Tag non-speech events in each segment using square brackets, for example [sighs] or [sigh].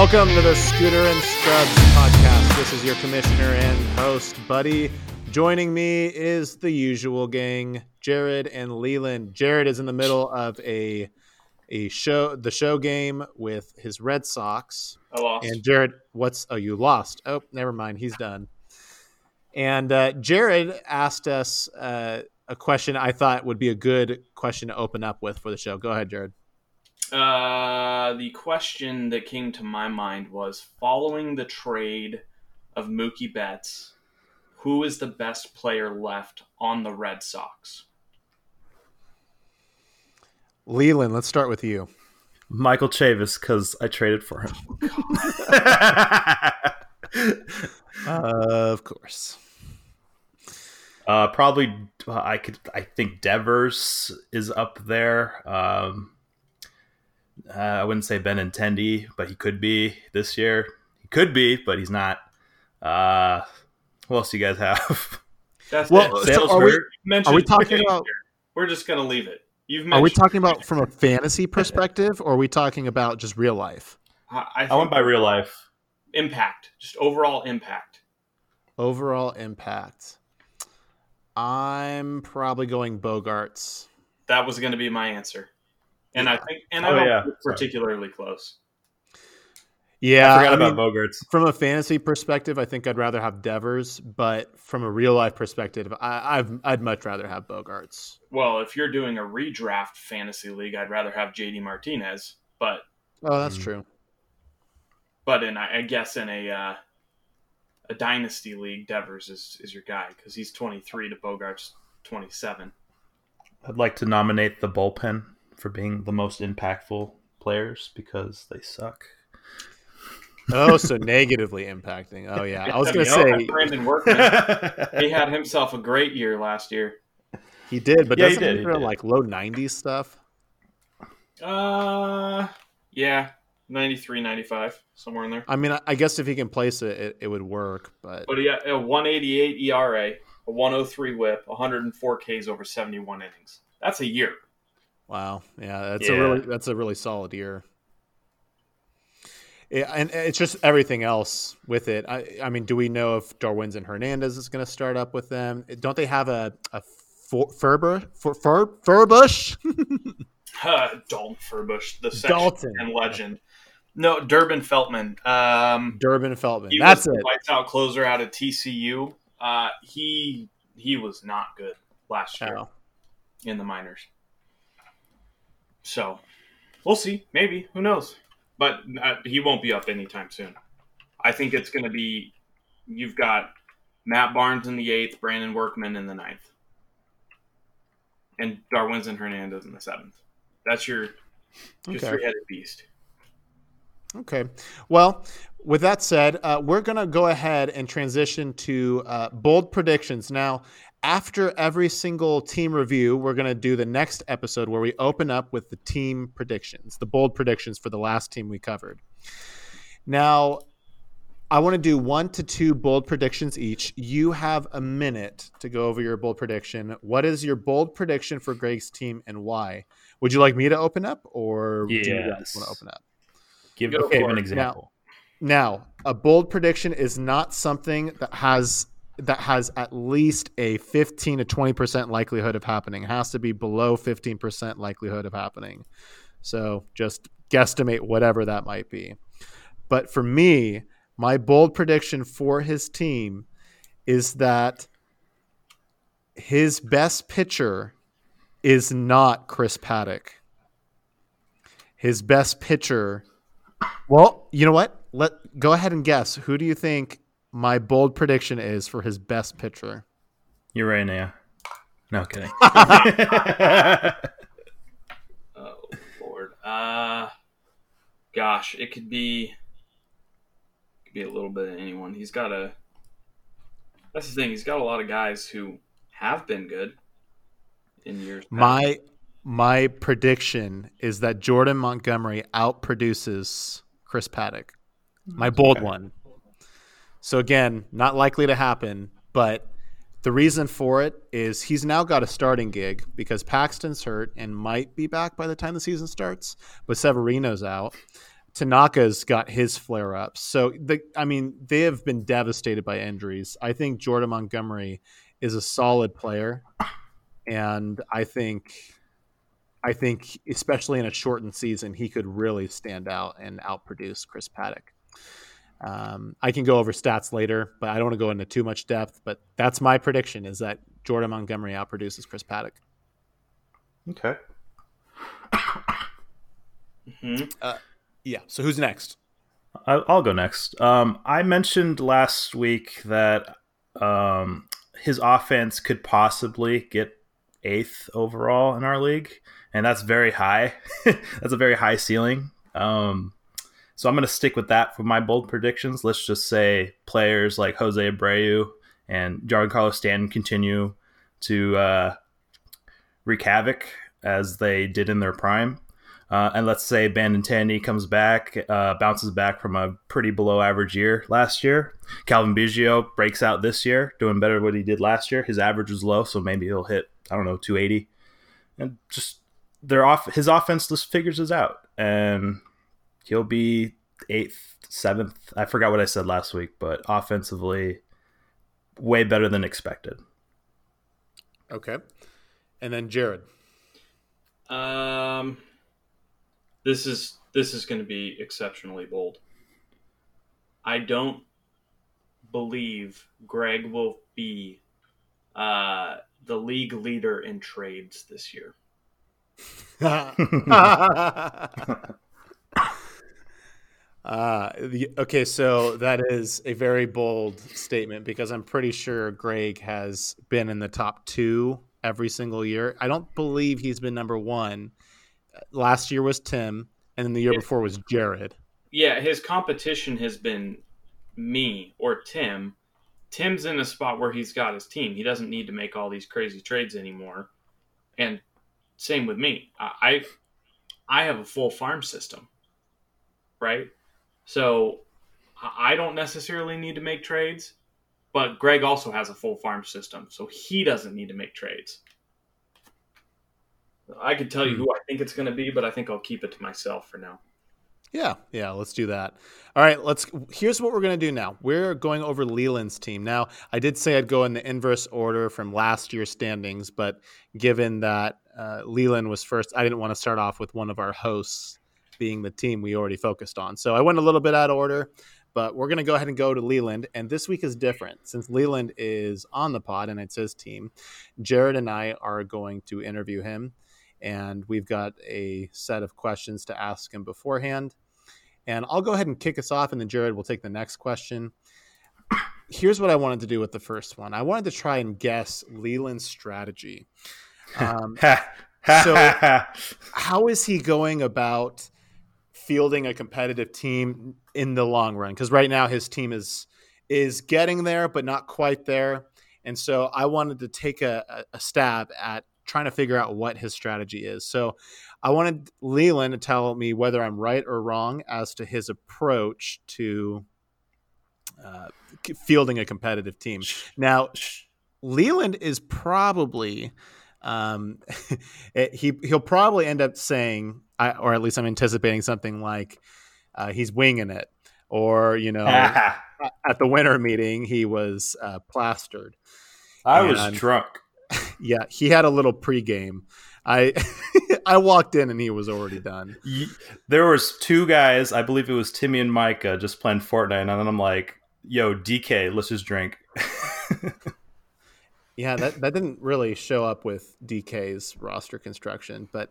Welcome to the Scooter and Scrubs podcast. This is your commissioner and host, Buddy. Joining me is the usual gang, Jared and Leland. Jared is in the middle of a a show, the show game with his Red Sox. I lost. And Jared, what's oh you lost? Oh, never mind, he's done. And uh, Jared asked us uh, a question I thought would be a good question to open up with for the show. Go ahead, Jared. Uh, the question that came to my mind was following the trade of Mookie Betts, who is the best player left on the Red Sox? Leland, let's start with you. Michael Chavis, because I traded for him. of course. Uh, probably, uh, I could. I think Devers is up there. Um, uh, I wouldn't say Ben Benintendi, but he could be this year. He could be, but he's not. Uh, what else do you guys have? [laughs] That's Well, it. so are we- hurt. Mentioned are we talking about- We're just gonna leave it. You've Are we talking about from a fantasy [laughs] perspective, or are we talking about just real life? I, I I went by real life. impact, just overall impact. Overall impact. I'm probably going Bogaerts. That was going to be my answer, and I think, and I Oh, don't yeah. think Sorry. particularly close. Yeah, I forgot I about mean, Bogaerts. from a fantasy perspective, I think I'd rather have Devers, but from a real life perspective, I, I've, I'd much rather have Bogaerts. Well, if you're doing a redraft fantasy league, I'd rather have JD Martinez, but Oh, that's Mm. true. but in I I guess in a uh, a dynasty league, Devers is, is your guy because he's 23 to Bogart's 27. I'd like to nominate the bullpen for being the most impactful players because they suck. Oh, so [laughs] negatively impacting. Oh yeah, I was gonna say Brandon Workman. he had himself a great year last year. he did, but Yeah, he doesn't did, he he did. like low 90s stuff? Uh, yeah, 93, 95, somewhere in there. I mean, I, I guess if he can place it, it, it would work, but But yeah, a 188 ERA, a 103 WHIP, 104 Ks over 71 innings. That's a year. Wow, yeah, that's Yeah. a really that's a really solid year. Yeah, and it's just everything else with it. I, I mean, do we know if Darwinzon Hernandez is going to start up with them? Don't they have a a Fur- Furber Fur, Fur, Furbush? [laughs] Uh, Dalton Furbush, the Dalton. and legend. No, Durbin Feltman. Um, Durbin Feltman. That's it. lights out closer out of TCU. Uh, he he was not good last year Oh. in the minors. So we'll see. Maybe who knows? But uh, he won't be up anytime soon. I think it's going to be. You've got Matt Barnes in the eighth, Brandon Workman in the ninth, and Darwinzon Hernandez in the seventh. That's your your Okay. three-headed beast. Okay. Well, with that said, uh, we're going to go ahead and transition to uh, bold predictions. Now, after every single team review, we're going to do the next episode where we open up with the team predictions, the bold predictions for the last team we covered. Now, I want to do one to two bold predictions each. You have a minute to go over your bold prediction. What is your bold prediction for Greg's team and why? Would you like me to open up or do you guys want to open up? Give, Go give an it. example. Now, a bold prediction is not something that has that has at least a 15 to 20% likelihood of happening. It has to be below 15% likelihood of happening. So just guesstimate whatever that might be. But for me, my bold prediction for his team is that his best pitcher is not Chris Paddack. His best pitcher well, you know what? Let go ahead and guess. Who do you think my bold prediction is for his best pitcher? Urania. No kidding. [laughs] Oh Lord. Uh gosh, it could be could be a little bit of anyone. He's got a that's the thing, he's got a lot of guys who have been good in years. past. My my prediction is that Jordan Montgomery outproduces Chris Paddack. My bold Okay. one. So again, not likely to happen, but the reason for it is he's now got a starting gig because Paxton's hurt and might be back by the time the season starts, but Severino's out. Tanaka's got his flare ups. So the I mean, they have been devastated by injuries. I think Jordan Montgomery is a solid player, and I think I think especially in a shortened season, he could really stand out and outproduce Chris Paddack. Um, I can go over stats later, but I don't want to go into too much depth. But that's my prediction: is that Jordan Montgomery outproduces Chris Paddack. Okay. hmm Uh, yeah. So who's next? I- I'll go next. Um, I mentioned last week that um, his offense could possibly get eighth overall in our league, and that's very high. [laughs] that's a very high ceiling. Um, so I'm going to stick with that for my bold predictions. Let's just say players like Jose Abreu and Giancarlo Stanton continue to uh, wreak havoc as they did in their prime. Uh, and let's say Benintendi comes back, uh, bounces back from a pretty below average year last year. Cavan Biggio breaks out this year, doing better than what he did last year. His average was low, so maybe he'll hit I don't know 280, and just their off his offense just figures us out, and he'll be eighth, seventh. I forgot what I said last week, but offensively, way better than expected. Okay. And then Jared. Um, this is this is going to be exceptionally bold. I don't believe Greg will be uh, the league leader in trades this year. [laughs] [laughs] [laughs] Uh, the, okay, so that is a very bold statement because I'm pretty sure Greg has been in the top two every single year. I don't believe he's been number one. Last year was Tim, and then the year before was Jared. Yeah, his competition has been me or Tim. Tim's in a spot where he's got his team. He doesn't need to make all these crazy trades anymore. And same with me. I I, I have a full farm system, right? So I don't necessarily need to make trades, but Greg also has a full farm system, so he doesn't need to make trades. I could tell you who I think it's going to be, but I think I'll keep it to myself for now. Yeah, yeah, let's do that. All right, let's. Here's what we're gonna do now. We're going over Leland's team. Now, I did say I'd go in the inverse order from last year's standings, but given that uh, Leland was first, I didn't want to start off with one of our hosts being the team we already focused on. So I went a little bit out of order, but we're gonna go ahead and go to Leland. And this week is different since Leland is on the pod and it's his team. Jared and I are going to interview him and we've got a set of questions to ask him beforehand. And I'll go ahead and kick us off, and then Jared will take the next question. [clears throat] Here's what I wanted to do with the first one. I wanted to try and guess Leland's strategy. [laughs] Um, So- how is he going about fielding a competitive team in the long run? Because right now his team is is getting there, but not quite there. And so I wanted to take a, a- stab at trying to figure out what his strategy is. So I wanted Leland to tell me whether I'm right or wrong as to his approach to uh, fielding a competitive team. Now, Leland is probably um, [laughs] it- he he'll probably end up saying, I, or at least I'm anticipating something like uh, he's winging it, or you know, [laughs] at the winter meeting he was uh, plastered. I was drunk. [laughs] Yeah, he had a little pregame. I I walked in and he was already done. There was two guys, I believe it was Timmy and Micah, just playing Fortnite, and then I'm like, "Yo, DK, let's just drink." Yeah, that, that didn't really show up with DK's roster construction, but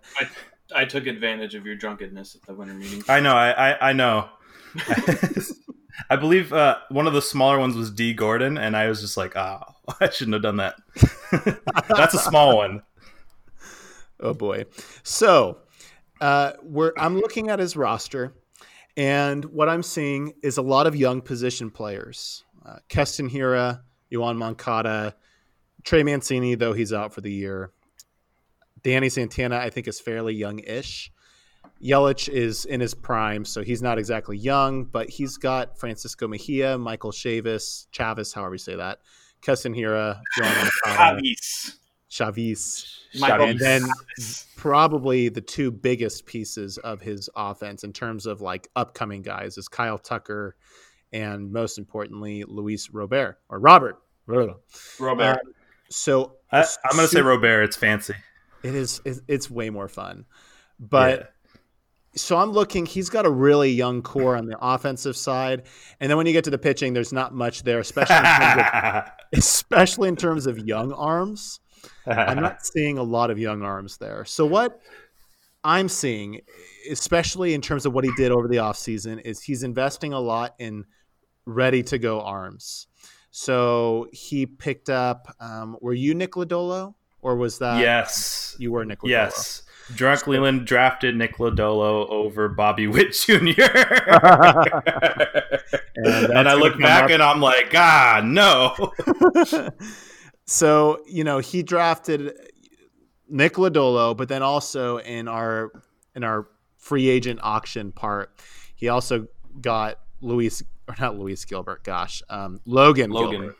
I took advantage of your drunkenness at the winter meeting. I know, I, I, I know. [laughs] I believe uh, one of the smaller ones was Dee Gordon, and I was just like, "Oh, [laughs] I shouldn't have done that." [laughs] That's a small one. Oh boy. So uh, we're I'm looking at his roster, and what I'm seeing is a lot of young position players. Uh, Keston Hiura, Yoan Moncada, Trey Mancini, though he's out for the year. Danny Santana, I think, is fairly young-ish. Yelich is in his prime, so he's not exactly young, but he's got Francisco Mejia, Michael Chavis, Chavis, however you say that, Keston Hiura. Javis. [laughs] Chavis. Michael And then Chavis. probably the two biggest pieces of his offense in terms of like upcoming guys is Kyle Tucker and most importantly Luis Robert or Robert. Robert. Uh, so I, I'm going to say Robert. It's fancy. it is it's way more fun. But so I'm looking. He's got a really young core on the offensive side, and then when you get to the pitching, there's not much there, especially in terms of, [laughs] especially in terms of young arms. I'm not [laughs] seeing a lot of young arms there. So what I'm seeing, especially in terms of what he did over the offseason, is he's investing a lot in ready to go arms. So he picked up. Um, were you Nick Lodolo, or was that yes. you were Nick? Lodolo? Yes. Drunk Leland drafted Nick Lodolo over Bobby Witt [laughs] Jr. And, and I look back up- and I'm like, ah, no. [laughs] so you know he drafted Nick Lodolo, but then also in our in our free agent auction part, he also got Luis or not Luis Gilbert. Gosh, um, Logan. Logan. Gilbert.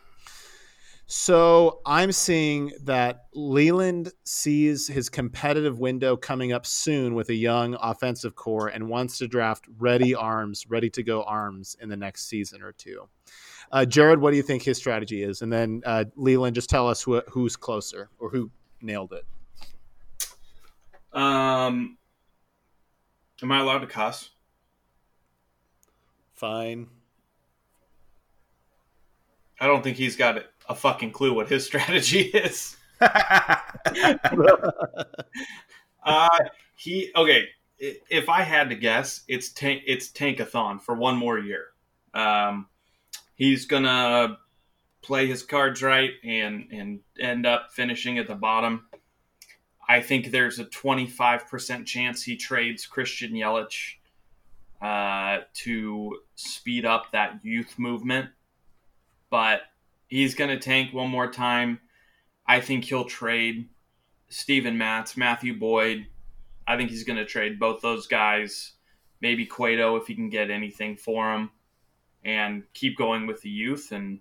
So I'm seeing that Leland sees his competitive window coming up soon with a young offensive core and wants to draft ready arms, ready to go arms in the next season or two. Uh, Jared, what do you think his strategy is? And then uh, Leland, just tell us who, who's closer or who nailed it. Um, am I allowed to cuss? Fine. I don't think he's got a fucking clue what his [laughs] strategy is. [laughs] Uh, he okay. If I had to guess, it's tank. It's Tankathon for one more year. Um, he's gonna play his cards right and and end up finishing at the bottom. I think there's a 25% chance he trades Christian Yelich uh, to speed up that youth movement, but he's going to tank one more time. I think he'll trade Steven Matz, Matthew Boyd. I think he's going to trade both those guys, maybe Cueto if he can get anything for him, and keep going with the youth. And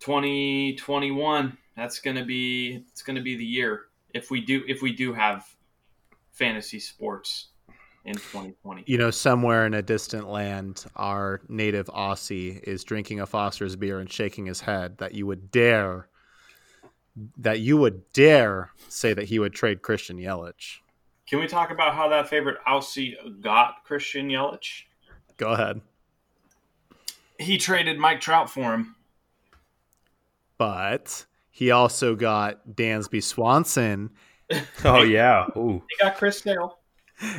2021, that's going to be it's going to be the year if we do if we do have fantasy sports in 2020. You know, somewhere in a distant land, our native Aussie is drinking a Foster's beer and shaking his head that you would dare that you would dare say that he would trade Christian Yelich. Can we talk about how that favorite Aussie got Christian Yelich? Go ahead. He traded Mike Trout for him. But he also got Dansby Swanson [laughs] oh yeah. Ooh. [laughs] He got Chris Sale.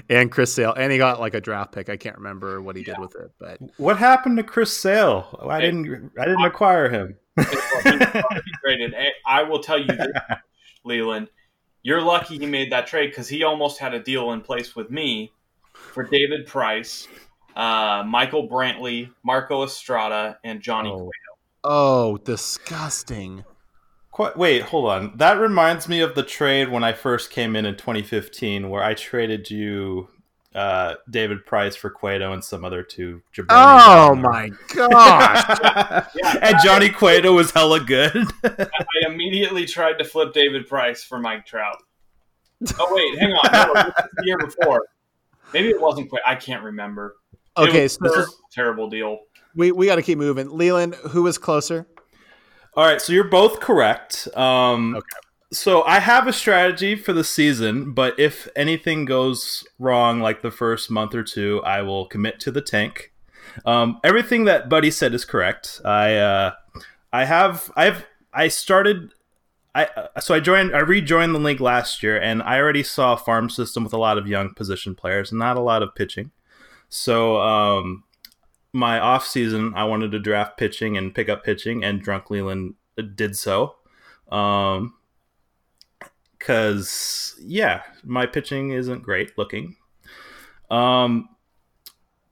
And Chris Sale, and he got like a draft pick. I can't remember what he did with it, but What happened to Chris Sale? I Hey. didn't. I didn't acquire him. He [laughs] traded. I will tell you this, [laughs] Leland. You're lucky he made that trade because he almost had a deal in place with me for David Price, uh, Michael Brantley, Marco Estrada, and Johnny. Oh. oh, disgusting. Qu- Wait, hold on. That reminds me of the trade when I first came in in 2015, where I traded you uh, David Price for Cueto and some other two. jabronis. Oh my gosh. [laughs] and Johnny Cueto was hella good. I [laughs] immediately tried to flip David Price for Mike Trout. Oh wait, hang on. [laughs] No, the year before. Maybe it wasn't quite. I can't remember. It Okay, was so this terrible, is terrible deal. we we got to keep moving. Leland, who was closer? All right, so you're both correct. Um, Okay. So I have a strategy for the season, but if anything goes wrong, like the first month or two, I will commit to the tank. Um, everything that Buddy said is correct. I uh, I have I've I started. I uh, so I joined I rejoined the league last year, and I already saw a farm system with a lot of young position players, not a lot of pitching. So um, my off season, I wanted to draft pitching and pick up pitching, and Drunk Leland did so. Um, because yeah, my pitching isn't great looking. Um,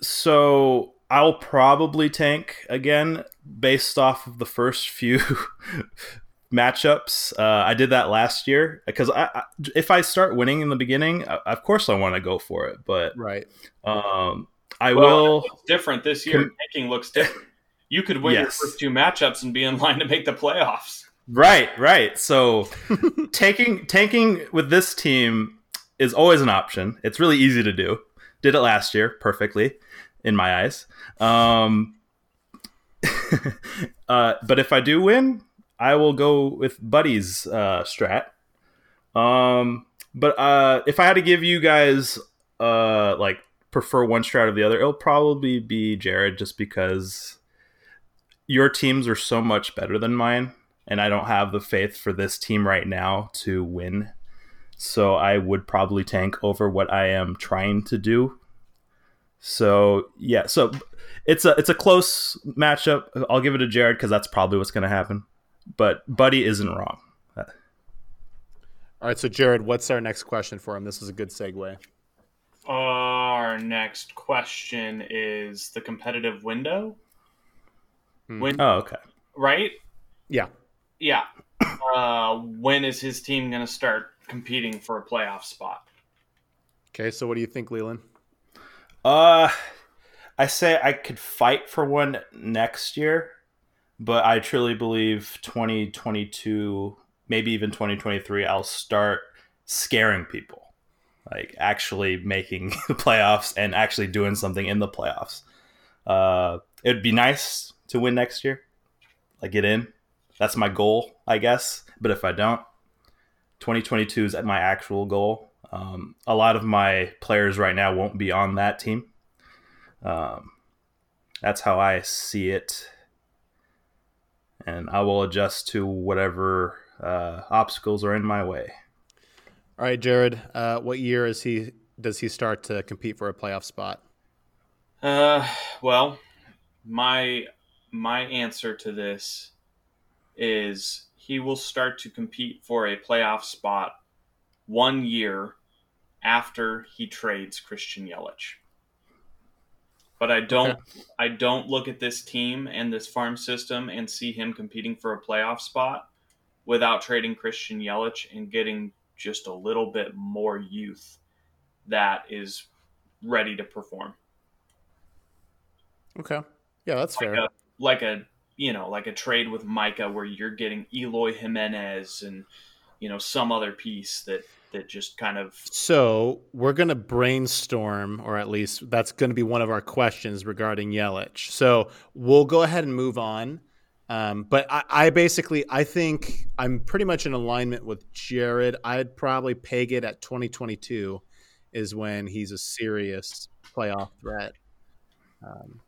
so I'll probably tank again based off of the first few [laughs] matchups. Uh, I did that last year because I, I, if I start winning in the beginning, of course I want to go for it. But Right. um, I Well, will. looks different this year. Com- Tanking looks different. You could win your first two matchups and be in line to make the playoffs. Right, right. So [laughs] taking tanking with this team is always an option. It's really easy to do. Did it last year perfectly, in my eyes. Um, [laughs] uh, but if I do win, I will go with Buddy's uh, strat. Um, but uh, if I had to give you guys uh, like prefer one strat or the other, it'll probably be Jared, just because your teams are so much better than mine, and I don't have the faith for this team right now to win. So I would probably tank over what I am trying to do. So yeah, so it's a it's a close matchup. I'll give it to Jared because that's probably what's going to happen. But Buddy isn't wrong. All right, so Jared, what's our next question for him? This is a good segue. Uh, Our next question is the competitive window. Hmm. When, Oh, okay. right? Yeah. Yeah. Uh, when is his team going to start competing for a playoff spot? Okay, so what do you think, Leland? Uh, I say I could fight for one next year, but I truly believe 2022, maybe even 2023, I'll start scaring people, like actually making [laughs] the playoffs and actually doing something in the playoffs. Uh, it'd be nice to win next year, like get in. That's my goal, I guess. But if I don't, 2022 is my actual goal. Um, a lot of my players right now won't be on that team. Um, that's how I see it, and I will adjust to whatever uh, obstacles are in my way. All right, Jared, uh, what year is he? Does he start to compete for a playoff spot? Uh, well, my my answer to this is he will start to compete for a playoff spot one year after he trades Christian Yelich. But I don't Okay. I don't look at this team and this farm system and see him competing for a playoff spot without trading Christian Yelich and getting just a little bit more youth that is ready to perform. Okay, yeah, that's fair. Like a, like a you know like a trade with Micah where you're getting Eloy Jimenez and you know some other piece that that just kind of So we're going to brainstorm, or at least that's going to be one of our questions regarding Yelich. So we'll go ahead and move on. Um, but I, I basically, I think I'm pretty much in alignment with Jared. I'd probably peg it at 2022 is when he's a serious playoff threat. Um,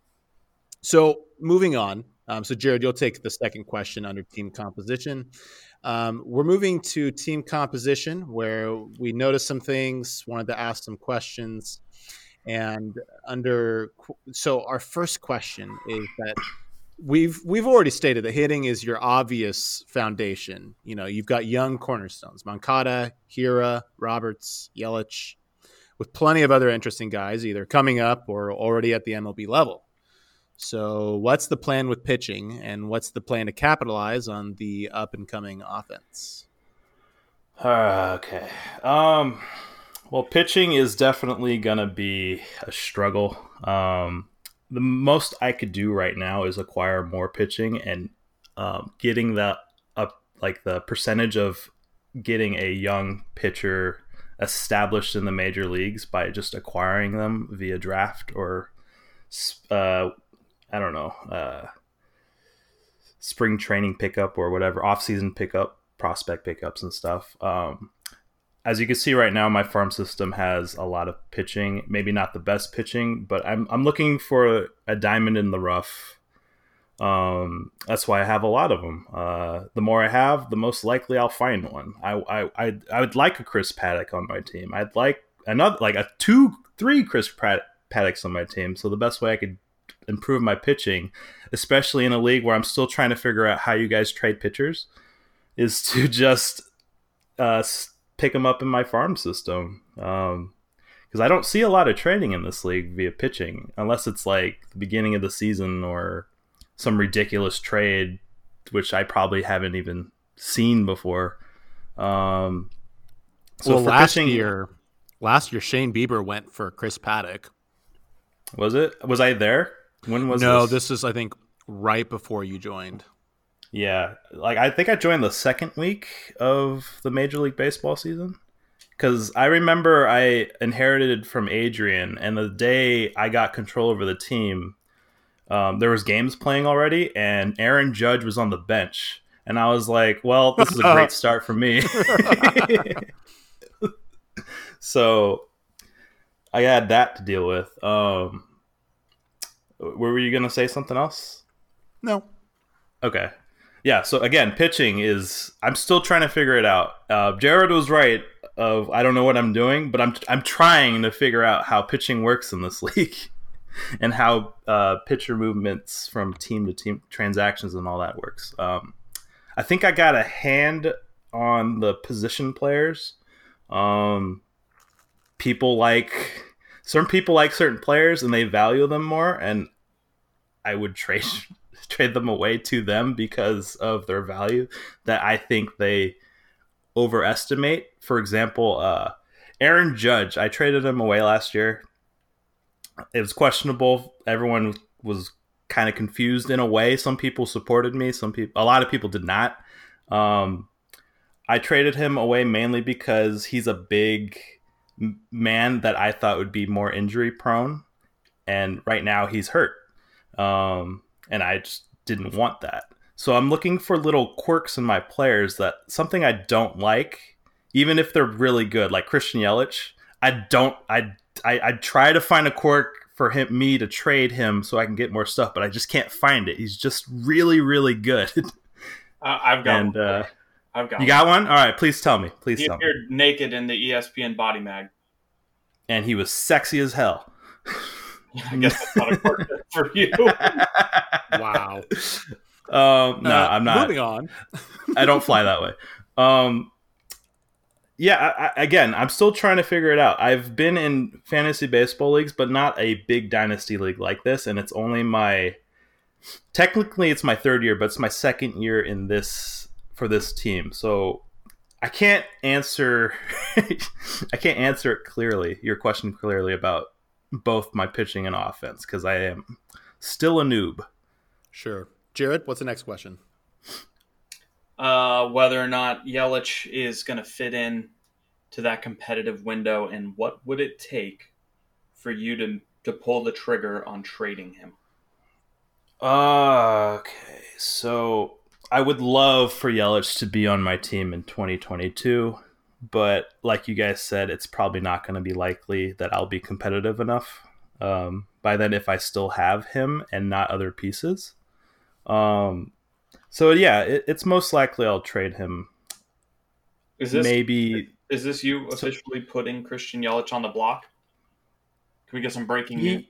so moving on. Um, so Jared, you'll take the second question under team composition. Um, we're moving to team composition where we noticed some things, wanted to ask some questions. And under so our first question is that we've we've already stated that hitting is your obvious foundation. You know, you've got young cornerstones: Moncada, Hiura, Roberts, Yelich, with plenty of other interesting guys either coming up or already at the MLB level. So, what's the plan with pitching, and what's the plan to capitalize on the up and coming offense? Uh, okay. Um, well, pitching is definitely gonna be a struggle. Um, the most I could do right now is acquire more pitching and um, getting the up like the percentage of getting a young pitcher established in the major leagues by just acquiring them via draft or uh, I don't know uh, spring training pickup or whatever off season pickup prospect pickups and stuff. Um, as you can see right now, my farm system has a lot of pitching. Maybe not the best pitching, but I'm I'm looking for a diamond in the rough. Um, that's why I have a lot of them. Uh, the more I have, the most likely I'll find one. I I I, I would like a Chris Paddack on my team. I'd like another like a two three Chris Pad- Paddacks on my team. So the best way I could improve my pitching, especially in a league where I'm still trying to figure out how you guys trade pitchers, is to [laughs] just uh, pick them up in my farm system. Um, because I don't see a lot of trading in this league via pitching, unless it's like the beginning of the season or some ridiculous trade, which I probably haven't even seen before. Um, so well, last pitching, year, last year Shane Bieber went for Chris Paddack. Was it? Was I there? When was no? This, this is I think right before you joined. Yeah, like I think I joined the second week of the Major League Baseball season because I remember I inherited from Adrian, and the day I got control over the team, um, there was games playing already, and Aaron Judge was on the bench, and I was like, "Well, this is a great [laughs] start for me." [laughs] so I had that to deal with. Um, were you gonna say something else? No. Okay. Yeah. So again, pitching is I'm still trying to figure it out. Uh, Jared was right. Of I don't know what I'm doing, but I'm I'm trying to figure out how pitching works in this [laughs] league, and how uh, pitcher movements from team to team transactions and all that works. Um, I think I got a hand on the position players. Um, people like certain people like certain players and they value them more, and I would [laughs] trade trade them away to them because of their value that I think they overestimate. For example, uh, Aaron Judge, I traded him away last year. It was questionable. Everyone was kind of confused in a way. Some people supported me. Some people, a lot of people did not. Um, I traded him away mainly because he's a big man that I thought would be more injury prone, and right now he's hurt. Um, and I just didn't want that. So I'm looking for little quirks in my players that something I don't like, even if they're really good, like Christian Yelich. I don't. I I, I try to find a quirk for him me to trade him so I can get more stuff, but I just can't find it. He's just really really good. [laughs] Uh, I've got. and uh, I've got. you got one? All right, please tell me. Please He tell me. appeared naked in the ESPN body mag. And he was sexy as hell. [laughs] [laughs] I guess that's not a quirk for you. [laughs] Wow. Um, no, Uh, I'm not. Moving on. I don't fly that way. Um, yeah, I, I, again, I'm still trying to figure it out. I've been in fantasy baseball leagues, but not a big dynasty league like this, and it's only my technically it's my third year, but it's my second year in this for this team. So I can't answer [laughs] I can't answer it clearly, your question clearly about both my pitching and offense because I am still a noob. Sure. Jared, what's the next question? uh, whether or not Yelich is going to fit in to that competitive window, and what would it take for you to to pull the trigger on trading him? Okay, so I would love for Yelich to be on my team in 2022, but like you guys said, it's probably not going to be likely that I'll be competitive enough um, by then if I still have him and not other pieces. Um, so yeah, it, it's most likely I'll trade him. Is this Maybe is this you officially putting Christian Yelich on the block? Can we get some breaking news?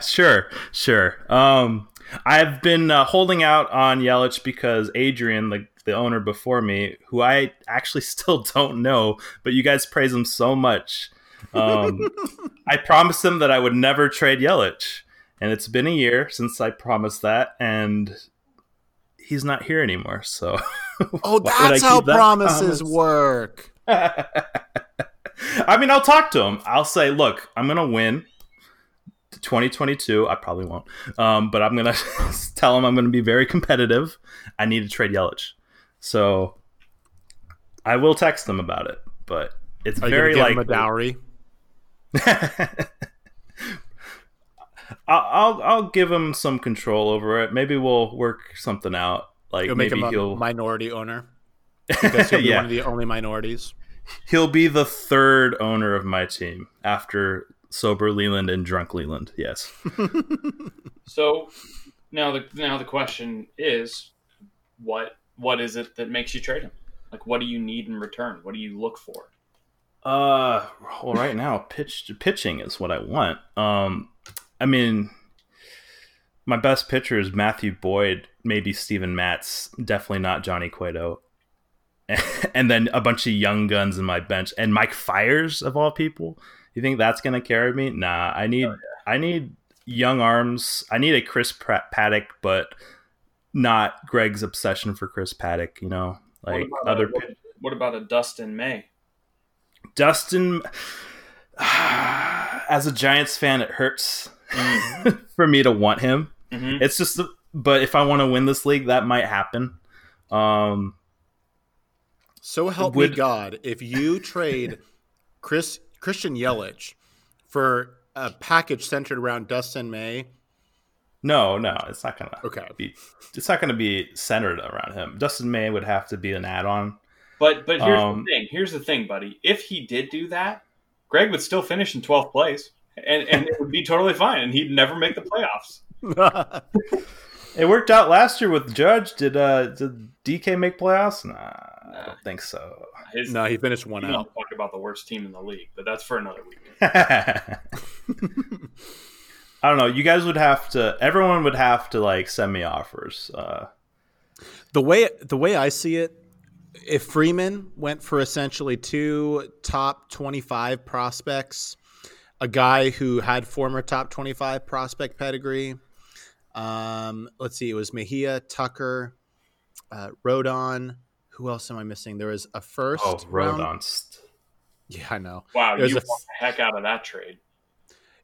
[laughs] sure, sure. Um, I've been uh, holding out on Yelich because Adrian, the the owner before me, who I actually [laughs] still don't know, but you guys praise him so much. Um, [laughs] I promised him that I would never trade Yelich, and it's been a year since I promised that, and he's not here anymore. So, [laughs] Oh, Why would I that's how that promises promise? work. I mean, I'll talk to him. I'll say, look, I'm gonna win 2022. I probably won't, um, but I'm gonna tell him I'm gonna be very competitive. I need to trade Yelich, so I will text them about it. But it's Are very give like him a dowry? [laughs] I'll, I'll I'll give him some control over it. Maybe we'll work something out. Like You'll make maybe him a he'll minority owner [laughs] because he'll be Yeah. one of the only minorities. he'll be the third owner of my team after sober Leland and drunk Leland. Yes. [laughs] So now the now the question is, what what is it that makes you trade him? Like, what do you need in return? What do you look for? Uh, well, right now, pitch pitching is what I want. Um, I mean, my best pitcher is Matthew Boyd, maybe Steven Matz, definitely not Johnny Cueto, [laughs] and then a bunch of young guns in my bench and Mike Fiers of all people. You think that's gonna carry me? Nah, I need I need young arms. I need a Chris Paddack, but not Greg's obsession for Chris Paddack. You know, like what other a, what, what about a Dustin May? Dustin, [sighs] as a Giants fan, it hurts [laughs] for me to want him. Mm-hmm. It's just but if I want to win this league, that might happen. Um, So help Would- me God, if you trade Chris Christian Yelich for a package centered around Dustin May, no, no, it's not gonna okay, be. It's not gonna be centered around him. Dustin May would have to be an add-on. But but here's Um, the thing. Here's the thing, buddy. If he did do that, Greg would still finish in 12th place, and and it would be totally fine, and he'd never make the playoffs. [laughs] It worked out last year with Judge. Did uh did DK make playoffs? Nah, I don't think so. His, no, he finished one out. don't talk about the worst team in the league, but that's for another week. [laughs] [laughs] I don't know. You guys would have to. Everyone would have to like send me offers. Uh, The way the way I see it, if Freeman went for essentially two top twenty five prospects, a guy who had former top twenty five prospect pedigree. Um, let's see, it was Mejia, Tucker, uh, Rodon. Who else am I missing? There was a first. oh, round- Rodon. Yeah, I know. Wow, There's you a- the heck out of that trade.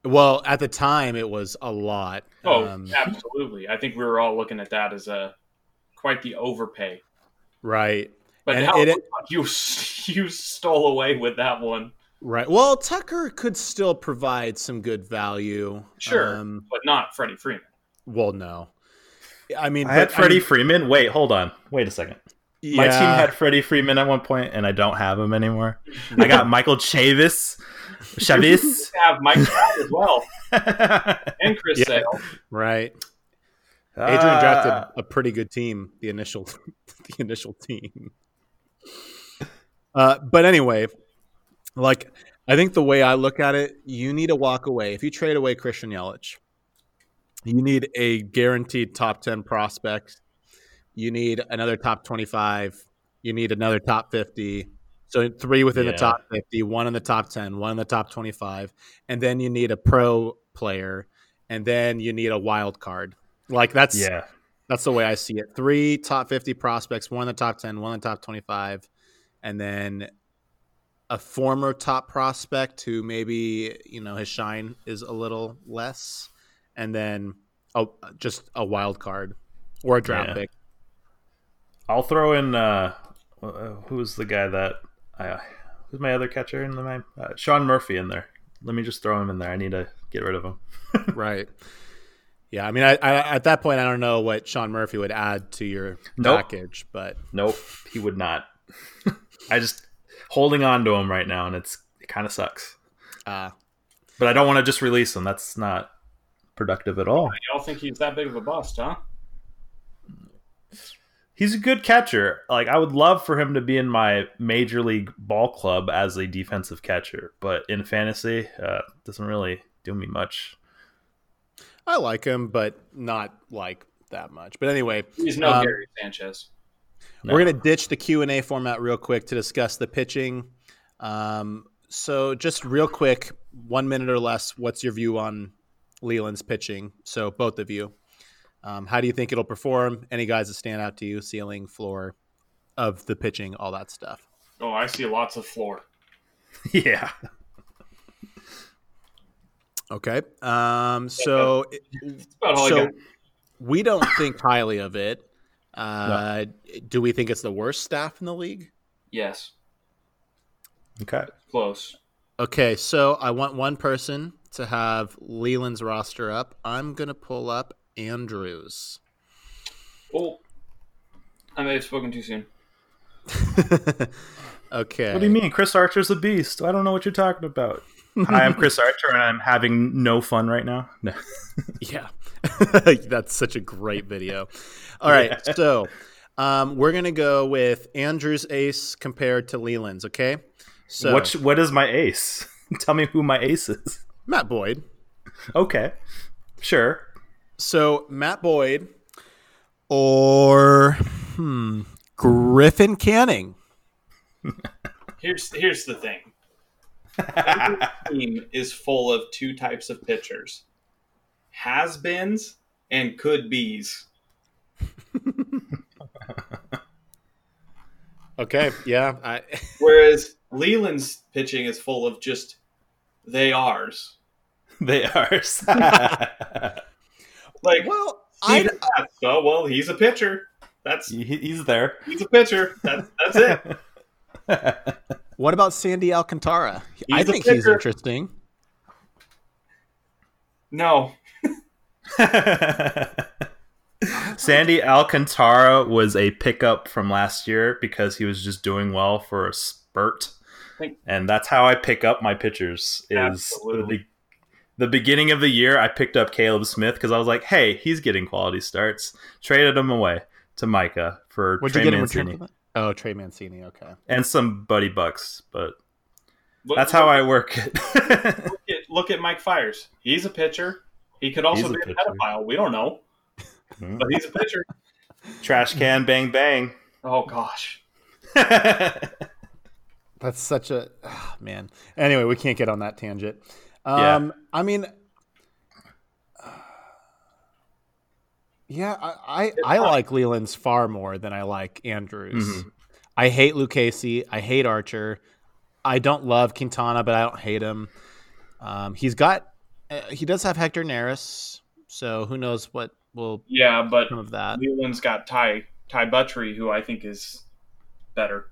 Well, at the time, it was a lot. Oh, Um, absolutely. I think we were all looking at that as a quite the overpay. right, But And how it- [laughs] you you stole away with that one, right. Well, Tucker could still provide some good value. Sure. Um, but not Freddie Freeman. well, no. I mean, I had but- Freddie mean, Freeman. Wait, hold on. Wait a second. My team had Freddie Freeman at one point, and I don't have him anymore. I got [laughs] Michael Chavis. Chavis. [laughs] Have Mike Trout as well [laughs] and Chris Yeah. Sale. right. Adrian drafted Uh, a pretty good team. The initial, [laughs] the initial team. Uh, but anyway, like I think the way I look at it, you need to walk away. If you trade away Christian Yelich, you need a guaranteed top ten prospect. You need another top twenty-five. You need another top fifty. So three within the Yeah. top fifty, one in the top ten, one in the top twenty-five, and then you need a pro player, and then you need a wild card. Like that's yeah. that's the way I see it. Three top 50 prospects, one in the top 10, one in the top 25, and then a former top prospect who maybe, you know, his shine is a little less, and then a, just a wild card or a draft Yeah. pick. I'll throw in. Uh, uh, who's the guy that? Uh, who's my other catcher in the name? Uh, Sean Murphy in there. Let me just throw him in there. I need to get rid of him. [laughs] right. Yeah. I mean, I, I, at that point, I don't know what Sean Murphy would add to your Nope. package, but Nope, he would not. [laughs] I just holding on to him right now, and it's it kind of sucks. uh, But I don't want to just release him. That's not productive at all. Y'all think he's that big of a bust, huh? He's a good catcher. Like I would love for him to be in my major league ball club as a defensive catcher, but in fantasy, uh, doesn't really do me much. I like him, but not like that much. But anyway, He's no Um, Gary Sanchez. No. We're going to ditch the Q and A format real quick to discuss the pitching. Um, so, just real quick, one minute or less. What's your view on Leland's pitching? So, both of you, um, how do you think it'll perform? Any guys that stand out to you? Ceiling, floor of the pitching, all that stuff. Oh, I see lots of floor. [laughs] yeah, Okay. Um, so, That's about all I so we don't think highly of it. Uh, Do we think it's the worst staff in the league? Yes, okay. close. Okay, so I want one person to have Leland's roster up. I'm gonna pull up Andrews. Oh, I may have spoken too soon. [laughs] okay. What do you mean? Chris Archer's a beast. I don't know what you're talking about. [laughs] Hi, I'm Chris Archer, and I'm having no fun right now. No. [laughs] Yeah, that's such a great video. All right, Yeah. so um, we're gonna go with Andrews' ace compared to Leland's. Okay, so what what is my ace? Tell me who my ace is. Matt Boyd. Okay, sure. So Matt Boyd or hmm, Griffin Canning. [laughs] Here's here's the thing. [laughs] Team is full of two types of pitchers: has-beens and could-bees. [laughs] Okay, yeah, I, Whereas Leland's pitching is full of just they are's. they are. Like well, I, Steven Oh well, he's a pitcher. That's He- he's there. he's a pitcher. That's that's it. [laughs] what about Sandy Alcantara? I He's a think he's interesting. No, [laughs] Sandy Alcantara was a pickup from last year because he was just doing well for a spurt, and that's how I pick up my pitchers. Is Absolutely. The, the beginning of the year I picked up Caleb Smith because I was like, hey, he's getting quality starts. Traded him away to Micah for What'd Trey you get in Mancini return? Oh, Trey Mancini. Okay. and some Buddy Bucks, but Look- that's how I work it. look at, look at Mike Fiers. He's a pitcher. He could also He's a be a, pitcher. pedophile. We don't know, Hmm. but he's a pitcher. Trash can, bang bang. Oh gosh. [laughs] That's such a ah, man. Anyway, we can't get on that tangent. Yeah. Um, I mean, yeah, I I, I like Leland's far more than I like Andrews. Mhm. I hate Lucchesi. I hate Archer. I don't love Quintana, but I don't hate him. Um, he's got uh, he does have Hector Neris, so who knows what will Yeah, but come of that. Leland's got Ty Ty Buttrey, who I think is better.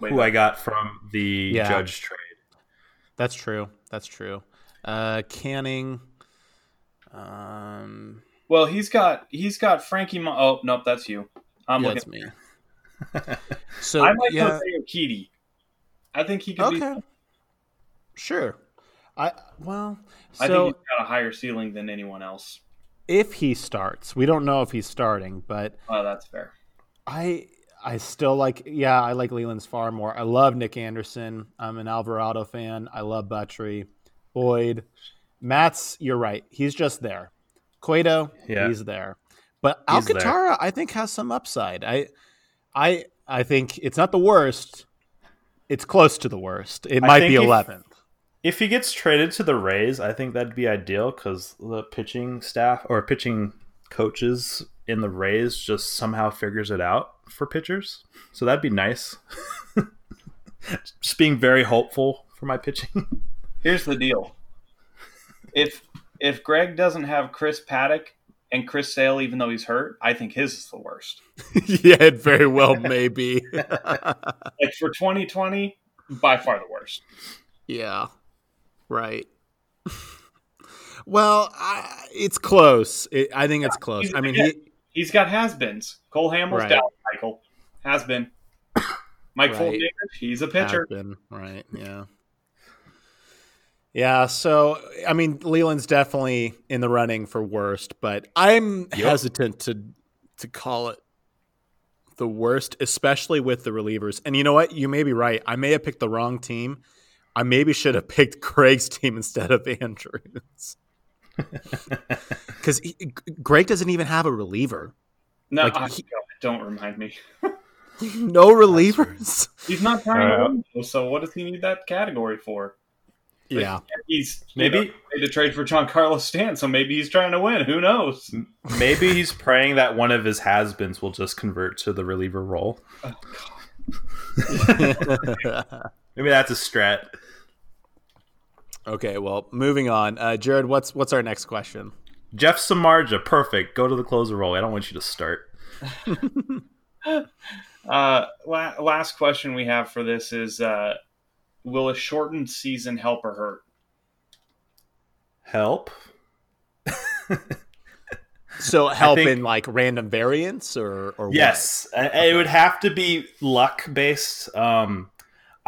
Way Who I got from the Yeah. Judge trade. That's true. That's true. Uh, Canning. Um, Well, he's got he's got Frankie. Mo- oh nope, that's you. I'm yeah, looking. that's me. [laughs] So I like yeah, Jose Urquidy. I think he could be. okay, sure. I well, I so think he's got a higher ceiling than anyone else. if he starts, we don't know if he's starting, but Oh, that's fair. I I still like yeah, I like Leland's far more. I love Nick Anderson. I'm an Alvarado fan. I love Buttrey, Boyd, Matt's. You're right. He's just there. Cueto, Yeah. he's there. But He's there. Alcantara, I think, has some upside. I I I think it's not the worst. It's close to the worst. It I might be think if- 11th. If he gets traded to the Rays, I think that'd be ideal because the pitching staff or pitching coaches in the Rays just somehow figures it out for pitchers. So that'd be nice. [laughs] just being very hopeful for my pitching. Here's the deal. If if Greg doesn't have Chris Paddack and Chris Sale, even though he's hurt, I think his is the worst. [laughs] yeah, it very well may be. [laughs] Like for 2020, by far the worst. Yeah. Right. well, I, it's close. It, I think it's close. I mean, he, He's got has-beens. Cole Hamels, Right. Dallas Keuchel, has been. Mike Right. Fulton, he's a pitcher. right. Yeah. Yeah. So, I mean, Leland's definitely in the running for worst, but I'm Yep. hesitant to to call it the worst, especially with the relievers. And you know what? You may be right. I may have picked the wrong team. I maybe should have [laughs] picked Craig's team instead of Andrews. [laughs] Because Greg doesn't even have a reliever. No, Like, I- he- don't remind me. [laughs] No relievers. He's not trying Uh, to win, so what does he need that category for? Yeah. He's Maybe- you know, made to trade for Giancarlo Stan, so maybe he's trying to win. Who knows? Maybe he's praying that one of his has-beens will just convert to the reliever role. [laughs] Maybe that's a strat. Okay. Well, moving on. Uh, Jared, what's what's our next question? Jeff Samardzija, perfect. Go to the closer role. I don't want you to start. [laughs] Uh, la- last question we have for this is: uh, Will a shortened season help or hurt? Help. [laughs] So help think- in like random variants or or what? Yes, I- it would have to be luck based. Um,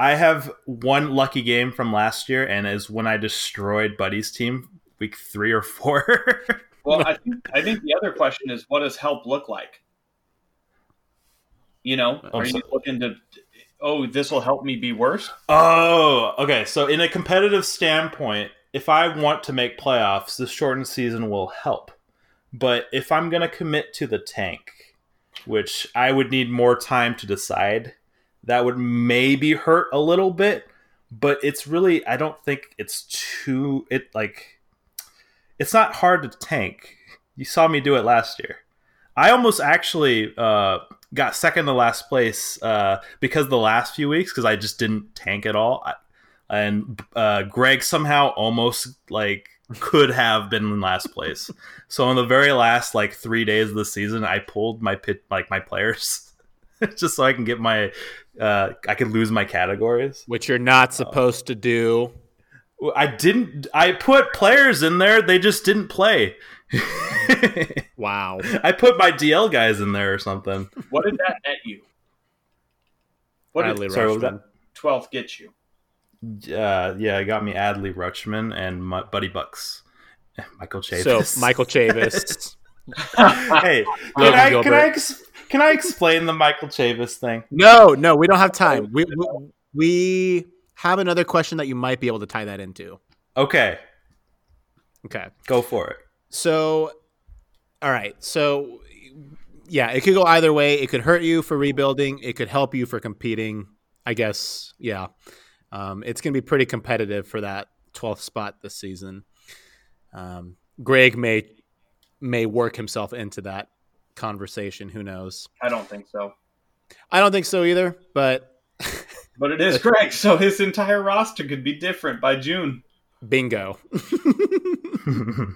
I have one lucky game from last year, and is when I destroyed Buddy's team week three or four. [laughs] Well, I think I think the other question is: What does help look like? You know, oh, are you looking to? Oh, this will help me be worse. oh, okay. So, in a competitive standpoint, if I want to make playoffs, the shortened season will help. But if I'm going to commit to the tank, which I would need more time to decide, that would maybe hurt a little bit. But it's really, I don't think it's too, it like, it's not hard to tank. You saw me do it last year. I almost actually uh, got second to last place uh, because the last few weeks because I just didn't tank at all. I, and uh, Greg somehow almost like could have been in last place. So on the very last like three days of the season, I pulled my pit like my players [laughs] [laughs] just so I can get my uh I could lose my categories. Which you're not supposed to do. I didn't I put players in there, they just didn't play. [laughs] Wow. I put my DL guys in there or something. What did that net you? What Adley did sorry, what was Rutschman. 12th get you? Uh, yeah, it got me Adley Rutschman and my Buddy Bucks, [laughs] Michael Chavis. So Michael Chavis. hey, can I can I ex- can I explain the Michael Chavis thing? no, no, we don't have time. We, we we have another question that you might be able to tie that into. Okay, Okay. go for it. So, all right. So, yeah, it could go either way. It could hurt you for rebuilding. It could help you for competing. I guess. Yeah. Um, it's going to be pretty competitive for that 12th spot this season. Um, Greg may may work himself into that conversation. Who knows? I don't think so. I don't think so either. But [laughs] But it is Greg, so his entire roster could be different by June. bingo. [laughs]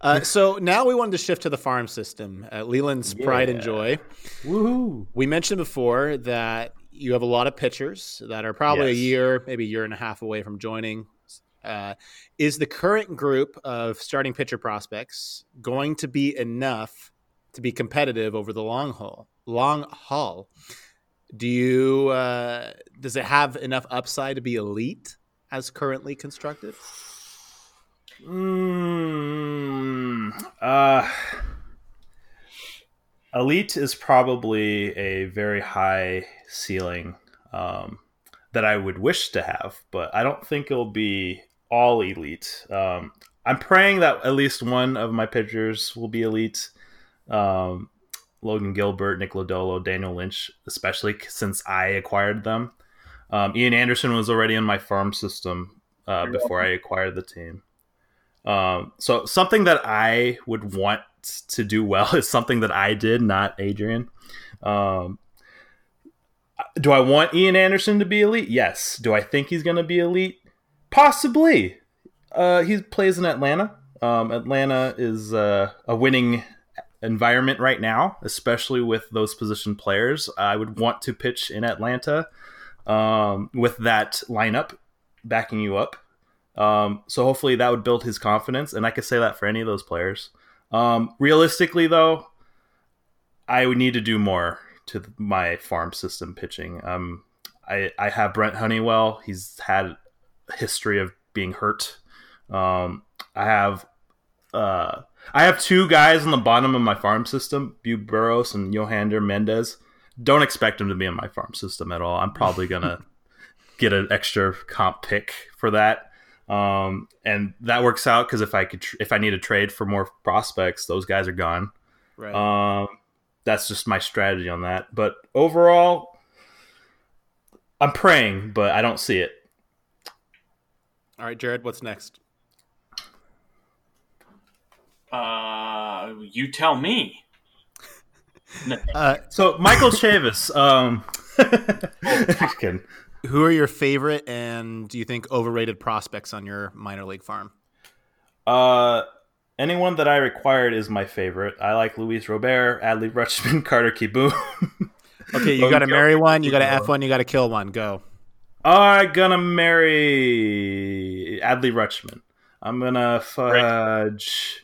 uh, so now we wanted to shift to the farm system. Uh, Leland's pride and joy. Woohoo! We mentioned before that you have a lot of pitchers that are probably Yes. a year, maybe a year and a half away from joining. Uh, is the current group of starting pitcher prospects going to be enough to be competitive over the long haul? Long haul. Do you? Uh, does it have enough upside to be elite as currently constructed? Mm, uh, Elite is probably a very high ceiling um, that I would wish to have, but I don't think it'll be all elite. Um, I'm praying that at least one of my pitchers will be elite. Um, Logan Gilbert, Nick Lodolo, Daniel Lynch, especially since I acquired them. Um, Ian Anderson was already in my farm system uh, before I acquired the team. Um, so something that I would want to do well [laughs] is something that I did, not Adrian. Um, do I want Ian Anderson to be elite? Yes. Do I think he's going to be elite? Possibly. Uh, he plays in Atlanta. Um, Atlanta is uh, a winning environment right now, especially with those position players. I would want to pitch in Atlanta um, with that lineup backing you up. Um, so hopefully that would build his confidence, and I could say that for any of those players. Um, realistically, though, I would need to do more to my farm system pitching. Um, I I have Brent Honeywell. He's had a history of being hurt. Um, I have uh, I have two guys on the bottom of my farm system: Bu Burros and Johander Mendez. Don't expect them to be in my farm system at all. I'm probably gonna [laughs] get an extra comp pick for that um, and that works out because if I could, tr- if I need to trade for more prospects, those guys are gone. Right. Um, that's just my strategy on that. But overall, I'm praying, but I don't see it. All right, Jared. What's next? Uh, you tell me. [laughs] Uh, So Michael Chavis, um, [laughs] just kidding. who are your favorite and do you think overrated prospects on your minor league farm? Uh, anyone that I required is my favorite. I like Luis Robert, Adley Rutschman, [laughs] Carter Kieboom. Okay, you got to marry one, you got to F one, you got to kill one. Go. I'm gonna marry Adley Rutschman. I'm gonna fudge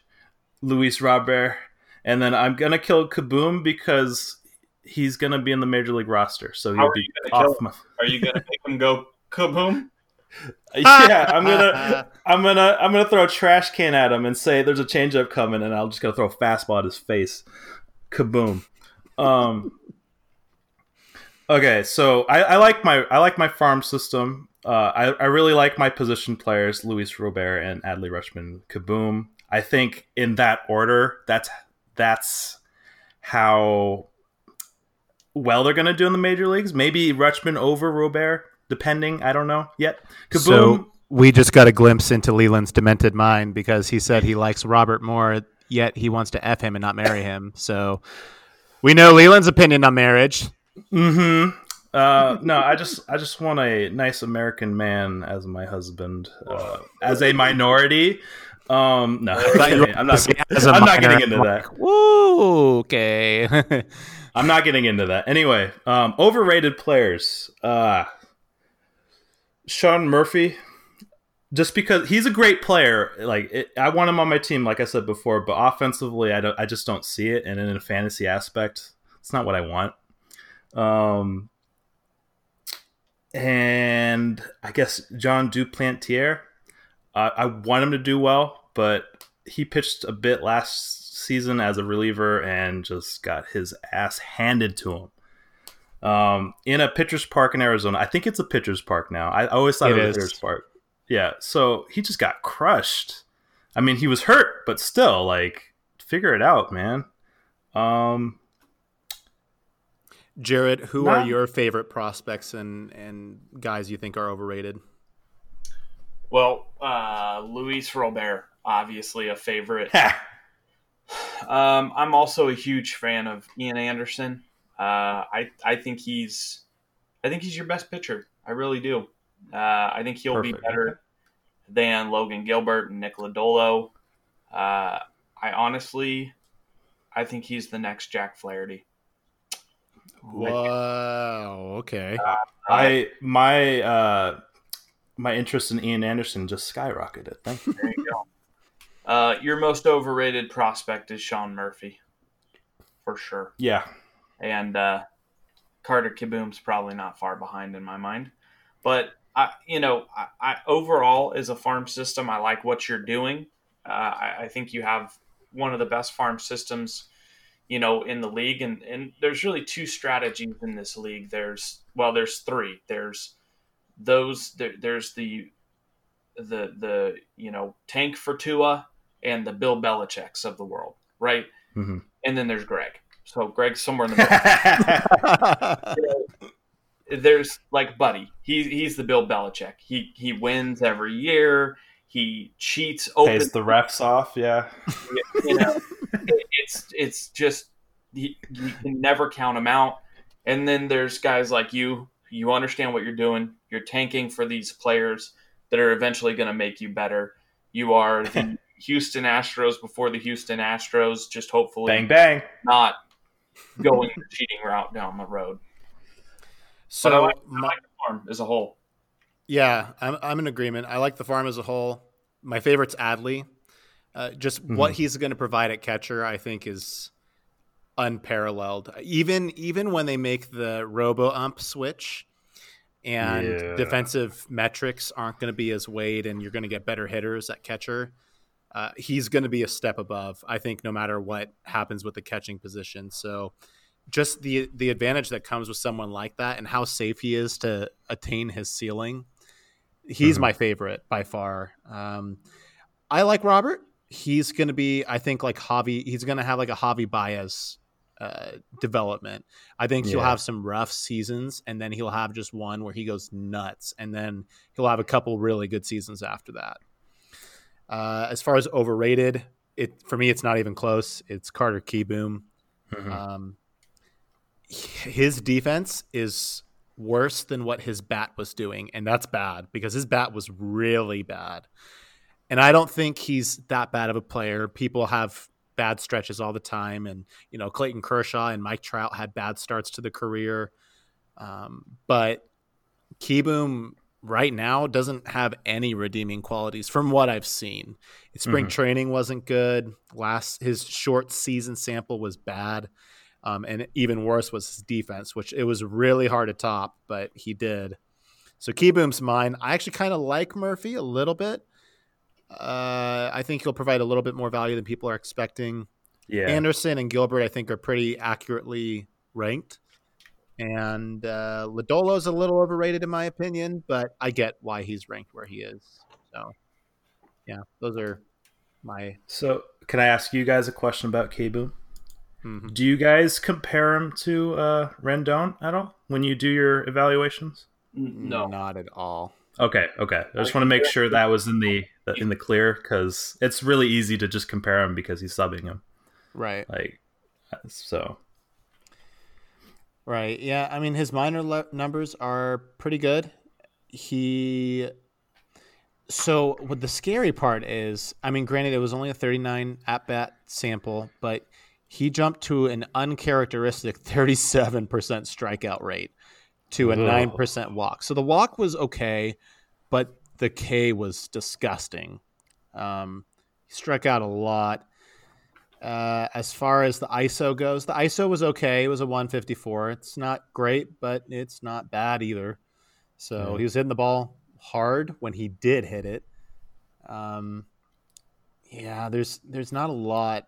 Luis Robert, and then I'm gonna kill Kaboom because he's gonna be in the major league roster. So he'll be off. My... are you gonna make him go kaboom? [laughs] yeah, I'm gonna, I'm gonna, I'm gonna throw a trash can at him and say there's a changeup coming, and I'm just gonna throw a fastball at his face. Kaboom. Um. Okay, so I, I like my I like my farm system. Uh, I, I really like my position players, Luis Robert and Adley Rutschman, Kaboom! I think in that order, that's that's how well they're gonna do in the major leagues. Maybe Rutschman over Robert, depending. I don't know yet. Kaboom! So we just got a glimpse into Leland's demented mind because he said he likes Robert more, yet he wants to F him and not marry him. So we know Leland's opinion on marriage. Mm-hmm. Uh, no, I just I just want a nice American man as my husband. Uh, as a minority, Um, no, thought you were I'm not. gonna say as a I'm not getting into that. like, Woo, okay. [laughs] I'm not getting into that. Anyway, um, overrated players. Uh, Sean Murphy, just because he's a great player. Like it, I want him on my team, like I said before, but offensively, I don't. I just don't see it, and in a fantasy aspect, it's not what I want. Um, and I guess Jon Duplantier. Uh, I want him to do well, but he pitched a bit last season as a reliever and just got his ass handed to him. Um, in a pitcher's park in Arizona, I think it's a pitcher's park now. I always thought It it, was a pitcher's park. Yeah, so he just got crushed. I mean, he was hurt, but still, like, figure it out, man. Um, Jared, who Not- are your favorite prospects and and guys you think are overrated? Well, uh, Luis Robert, obviously a favorite. Um, I'm also a huge fan of Ian Anderson. Uh, I I think he's I think he's your best pitcher. I really do. Uh, I think he'll be better than Logan Gilbert and Nick Lodolo. Uh, I honestly, I think he's the next Jack Flaherty. Wow. Okay. I my uh my interest in Ian Anderson just skyrocketed. Thank you. There you go. Uh, your most overrated prospect is Sean Murphy, for sure. Yeah, and uh, Carter Kieboom's probably not far behind in my mind. But I, you know, I, I overall as a farm system, I like what you're doing. Uh, I, I think you have one of the best farm systems, you know, in the league. And and there's really two strategies in this league. There's well, there's three. There's those. There, there's the the the you know tank for Tua and the Bill Belichick's of the world, right? Mhm. And then there's Greg. So Greg's somewhere in the middle [laughs] there's like Buddy. He he's the Bill Belichick. He he wins every year. He cheats open. pays the refs off. Yeah, You know, it's it's just you, you can never count him out. And then there's guys like you. You understand what you're doing. You're tanking for these players that are eventually going to make you better. You are the [laughs] Houston Astros before the Houston Astros. Just hopefully bang bang. not going the cheating route down the road. So But I like- I my- like the farm as a whole. Yeah, I'm I'm in agreement. I like the farm as a whole. My favorite's Adley. Uh, just what he's going to provide at catcher, I think, is unparalleled. Even even when they make the robo ump switch, and Yeah. defensive metrics aren't going to be as weighed, and you're going to get better hitters at catcher. Uh, he's going to be a step above, I think, no matter what happens with the catching position. So, just the the advantage that comes with someone like that, and how safe he is to attain his ceiling. He's Mhm. my favorite by far. Um, I like Robert. He's going to be, I think, like Javi. He's going to have like a Javi Baez uh, development. I think he'll have some rough seasons, and then he'll have just one where he goes nuts, and then he'll have a couple really good seasons after that. Uh, as far as overrated, it for me, it's not even close. It's Carter Kieboom. Mhm. Um, his defense is worse than what his bat was doing, and that's bad because his bat was really bad. And I don't think he's that bad of a player. People have bad stretches all the time, and you know Clayton Kershaw and Mike Trout had bad starts to the career. Um, but Kieboom right now doesn't have any redeeming qualities from what I've seen. Spring Mhm. training wasn't good. Last his short season sample was bad. Um, and even worse was his defense, which it was really hard to top, but he did. So Kieboom's mine. I actually kind of like Murphy a little bit. Uh, I think he'll provide a little bit more value than people are expecting. yeah, Anderson and Gilbert, I think, are pretty accurately ranked. And uh, Lodolo's a little overrated, in my opinion, but I get why he's ranked where he is. So, yeah, those are my. So, can I ask you guys a question about K-Boom? mhm. Do you guys compare him to uh, Rendon at all when you do your evaluations? No, not at all. Okay, okay. I just want to make sure that was in the in the clear because it's really easy to just compare him because he's subbing him. Right. Like, so Right. Yeah. I mean, his minor le- numbers are pretty good. He So what the scary part is, I mean, granted, it was only a 39 at bat sample, but he jumped to an uncharacteristic 37% strikeout rate to a Ugh. 9% walk. So the walk was okay, but the K was disgusting. Um, he struck out a lot. Uh, as far as the ISO goes, the ISO was okay. It was a 154. It's not great, but it's not bad either. So Yeah. he was hitting the ball hard when he did hit it. Um, yeah, there's there's not a lot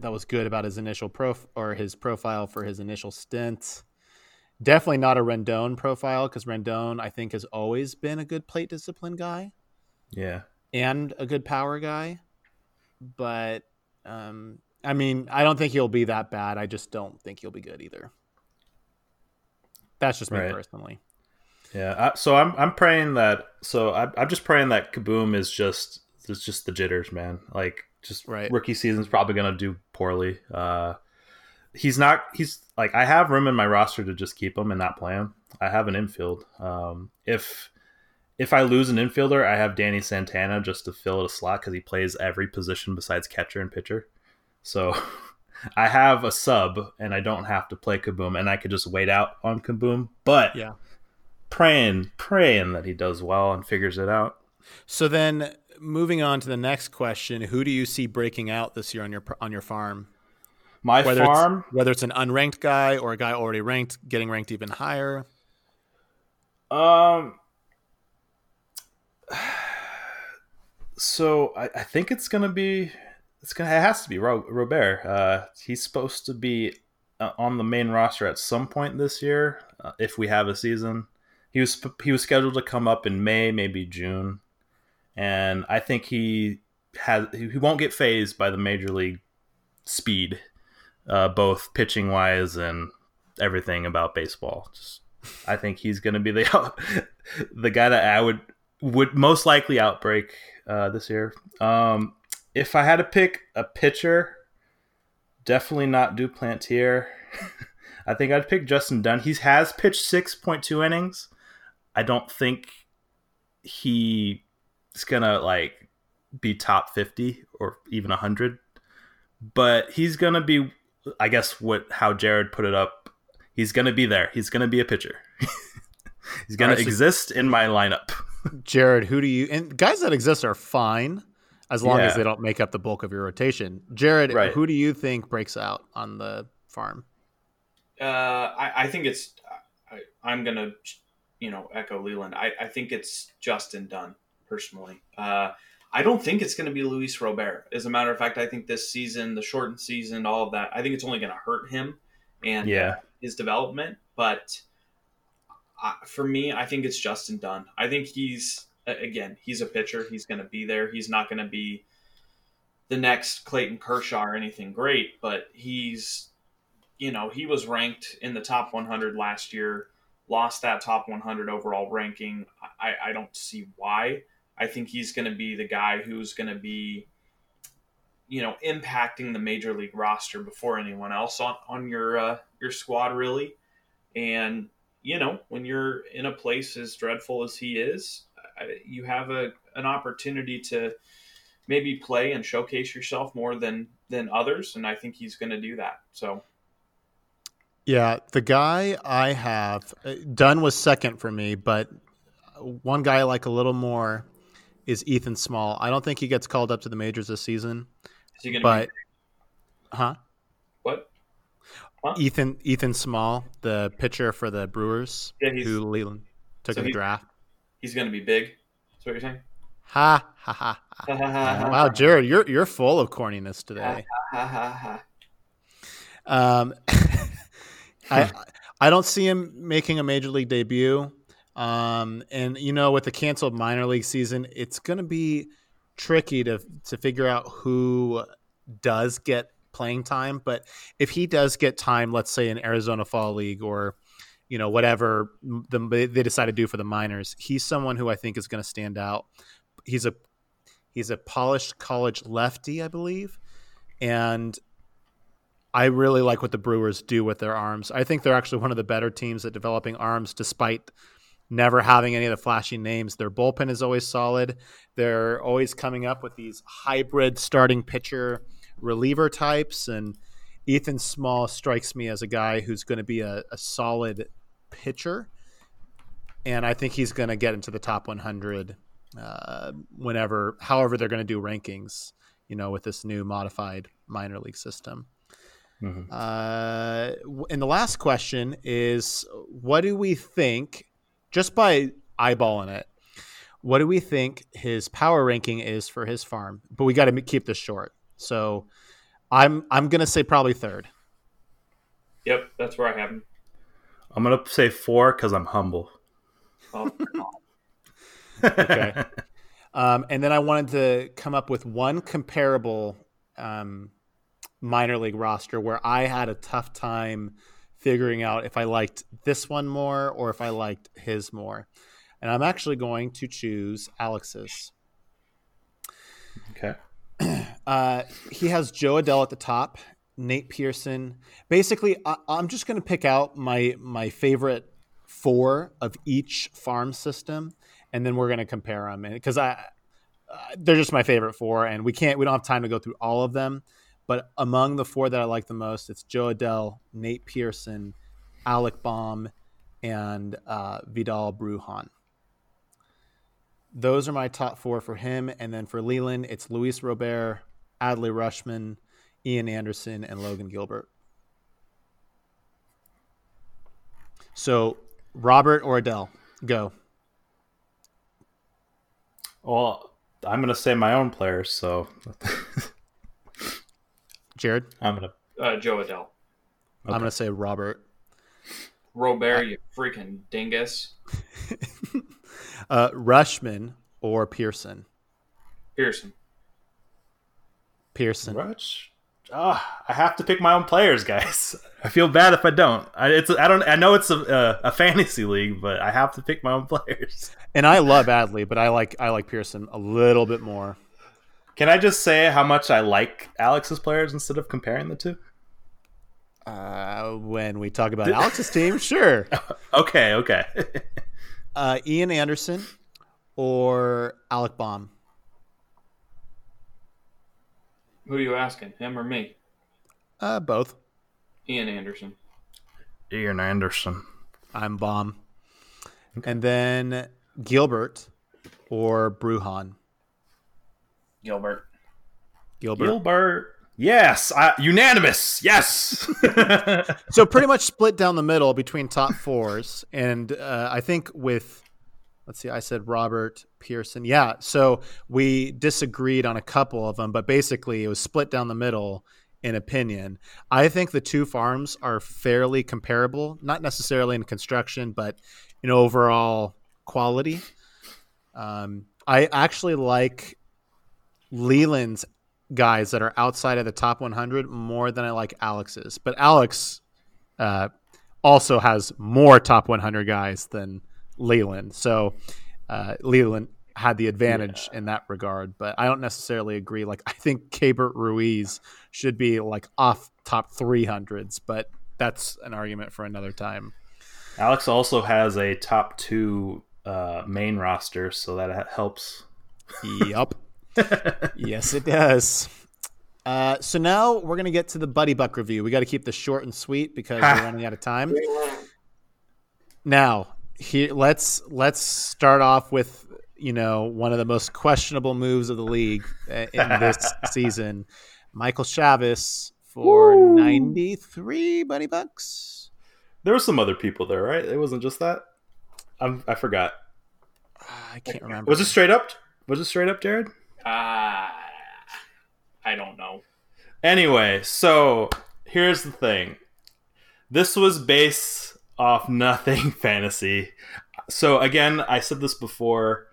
that was good about his initial prof or his profile for his initial stint. Definitely not a Rendon profile because Rendon I think has always been a good plate discipline guy Yeah. and a good power guy. But um, I mean, I don't think he'll be that bad. I just don't think he'll be good either. That's just me Right. personally. Yeah. I, so I'm I'm praying that. So I, I'm just praying that Kaboom is just it's just the jitters, man. Like just Right. rookie season's probably gonna do poorly. Uh, he's not. He's like I have room in my roster to just keep him and not play him. I have an infield. Um, if if I lose an infielder, I have Danny Santana just to fill a slot because he plays every position besides catcher and pitcher. So [laughs] I have a sub and I don't have to play Kaboom and I could just wait out on Kaboom. But Yeah. praying, praying that he does well and figures it out. So then, moving on to the next question: Who do you see breaking out this year on your on your farm? My Whether farm, it's whether it's an unranked guy or a guy already ranked, getting ranked even higher. um, so I, I think it's gonna be, it's gonna, it has to be Ro- Robert. Uh, he's supposed to be uh, on the main roster at some point this year uh, if we have a season. He was he was scheduled to come up in May, maybe June, and I think he has he he won't get phased by the major league speed, uh, both pitching wise and everything about baseball. Just, I think he's going to be the [laughs] the guy that I would would most likely outbreak uh, this year. Um, if I had to pick a pitcher, definitely not Duplantier. [laughs] I think I'd pick Justin Dunn. He has pitched six point two innings. I don't think he's gonna like be top fifty or even hundred, but he's gonna be. I guess what how Jared put it up. He's gonna be there. He's gonna be a pitcher. [laughs] he's gonna Alright, so- exist in my lineup. Jared, who do you and guys that exist are fine as long as they don't make up the bulk of your rotation. Jared, Right. who do you think breaks out on the farm? Uh, I, I think it's. I, I'm gonna, you know, echo Leland. I, I think it's Justin Dunn personally. Uh, I don't think it's going to be Luis Robert. As a matter of fact, I think this season, the shortened season, all of that, I think it's only going to hurt him and Yeah. his development. But uh, for me, I think it's Justin Dunn. I think he's again, he's a pitcher. He's going to be there. He's not going to be the next Clayton Kershaw or anything great, but he's you know, he was ranked in the top 100 last year, lost that top 100 overall ranking. I, I don't see why. I think he's going to be the guy who's going to be, you know, impacting the major league roster before anyone else on, on your uh, your squad, really. And you know, when you're in a place as dreadful as he is, you have a an opportunity to maybe play and showcase yourself more than than others, and I think he's going to do that. So. Yeah, the guy I have, uh, Dunn was second for me, but one guy I like a little more is Ethan Small. I don't think he gets called up to the majors this season, Is he going to but be huh? What? Ethan Ethan Small, the pitcher for the Brewers, Yeah, who Leland took so in the draft. he's going to be big. That's what you're saying. Ha ha ha! ha. wow, Jared, you're you're full of corniness today. Um, [laughs] I I don't see him making a major league debut. Um, and you know, with the canceled minor league season, it's going to be tricky to to figure out who does get playing time. But if he does get time, let's say in Arizona Fall League or you know whatever the, they decide to do for the minors, he's someone who I think is going to stand out. He's a he's a polished college lefty, I believe, and I really like what the Brewers do with their arms. I think they're actually one of the better teams at developing arms, despite never having any of the flashy names. Their bullpen is always solid. They're always coming up with these hybrid starting pitcher reliever types. And Ethan Small strikes me as a guy who's going to be a, a solid pitcher. And I think he's going to get into the top 100 uh, whenever, however, they're going to do rankings, you know, with this new modified minor league system. Mm-hmm. Uh, and the last question is what do we think, just by eyeballing it, what do we think his power ranking is for his farm? But we got to keep this short. So I'm I'm gonna say probably third. Yep, that's where I have him. I'm gonna say four because I'm humble. Oh, okay. [laughs] Um, and then I wanted to come up with one comparable um, minor league roster where I had a tough time figuring out if I liked this one more or if I liked his more. And I'm actually going to choose Alex's. Okay. Uh, he has Jo Adell at the top, Nate Pearson. Basically, I, am just going to pick out my my favorite four of each farm system, and then we're going to compare them because I uh, they're just my favorite four, and we can't we don't have time to go through all of them. But among the four that I like the most, it's Jo Adell, Nate Pearson, Alec Bohm, and uh, Vidal Brujan. Those are my top four for him. And then for Leland, it's Luis Robert, Adley Rutschman, Ian Anderson, and Logan Gilbert. So, Robert or Adell, go. Well, I'm going to say my own players, so. Jared? I'm going to. Uh, Jo Adell. Okay. I'm going to say Robert. Robert, you freaking dingus. [laughs] uh, Rutschman or Pearson? Pearson. Pearson. Rush. Oh, I have to pick my own players, guys. [laughs] I feel bad if I don't. I, it's I don't. I know it's a, a, a fantasy league, but I have to pick my own [laughs] players. And I love Adley, but I like I like Pearson a little bit more. Can I just say how much I like Alex's players instead of comparing the two? Uh, when we talk about Alex's team, [laughs] sure. okay, okay. uh, Ian Anderson or Alec Bohm? Who are you asking, him or me? Uh, both. Ian Anderson. Ian Anderson. I'm Bohm. Okay. And then Gilbert or Brujan? Gilbert. Gilbert. Gilbert. Yes, I, unanimous. Yes. [laughs] so pretty much split down the middle between top fours, and uh, I think with let's see, I said Robert Pearson. Yeah, so we disagreed on a couple of them, but basically it was split down the middle in opinion. I think the two farms are fairly comparable, not necessarily in construction, but in overall quality. Um, I actually like Leland's guys that are outside of the top 100 more than I like Alex's. But Alex uh, also has more top 100 guys than Leland. So uh, Leland had the advantage yeah. in that regard. But I don't necessarily agree. Like I think Keibert Ruiz should be like off top 300s, but that's an argument for another time. Alex also has a top two uh, main roster, so that helps. Yep. [laughs] yes, it does. Uh, so now we're gonna get to the Buddy Buck review. We got to keep this short and sweet because we're [laughs] running out of time. Now, here let's let's start off with you know one of the most questionable moves of the league uh, in this [laughs] season. Michael Chavis for Woo! 93 Buddy Bucks. There were some other people there, right? It wasn't just that. I'm, I forgot. I can't remember. Was it straight up? Was it straight up, Jared? Uh, I don't know. Anyway, so here's the thing. This was based off nothing [laughs] fantasy. So again, I said this before.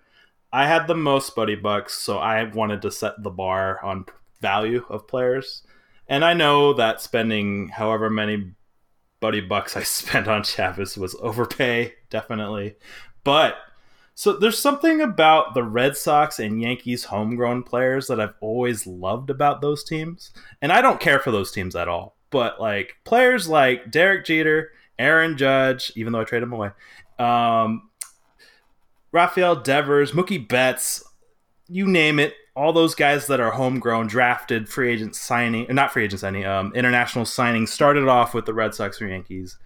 I had the most buddy bucks, so I wanted to set the bar on value of players. And I know that spending however many buddy bucks I [laughs] spent on Chavis was overpay, definitely. But so there's something about the Red Sox and Yankees homegrown players that I've always loved about those teams. And I don't care for those teams at all. But like players like Derek Jeter, Aaron Judge, even though I traded him away, um, Rafael Devers, Mookie Betts, you name it, all those guys that are homegrown, drafted, free agent signing, not free agent signing, um, international signing, started off with the Red Sox or Yankees.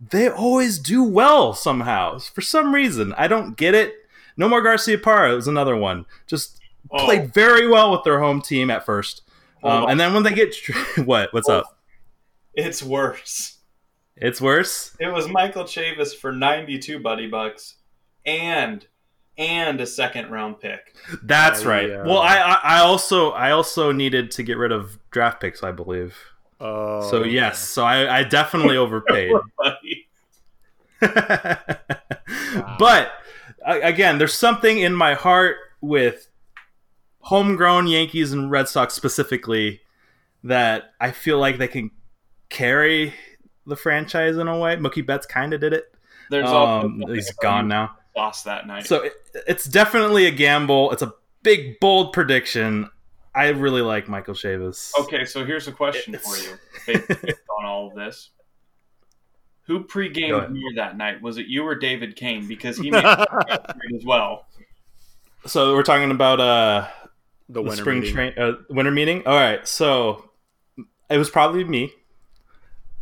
They always do well somehow. For some reason. I don't get it. Nomar Garciaparra was another one. Just Oh, played very well with their home team at first. Um, and then when they get [laughs] what? What's up? it's worse. It's worse. It was Michael Chavis for 92 buddy bucks and and a second round pick. That's Uh, right. yeah. Well, I, I I also I also needed to get rid of draft picks, I believe. Oh, so yes, so I, I definitely [laughs] overpaid. Buddy. [laughs] But again, there's something in my heart with homegrown Yankees and Red Sox specifically that I feel like they can carry the franchise in a way. Mookie Betts kind of did it. There's also Um, he's gone now. lost that night. So it, it's definitely a gamble. It's a big, bold prediction. I really like Michael Chavis. okay, so here's a question for you based, based on all of this. Who Go pre-gamed ahead. here that night? Was it you or David Kane? Because he [laughs] made as well. So we're talking about uh, the the winter spring meeting. train uh, winter meeting. All right, so it was probably me.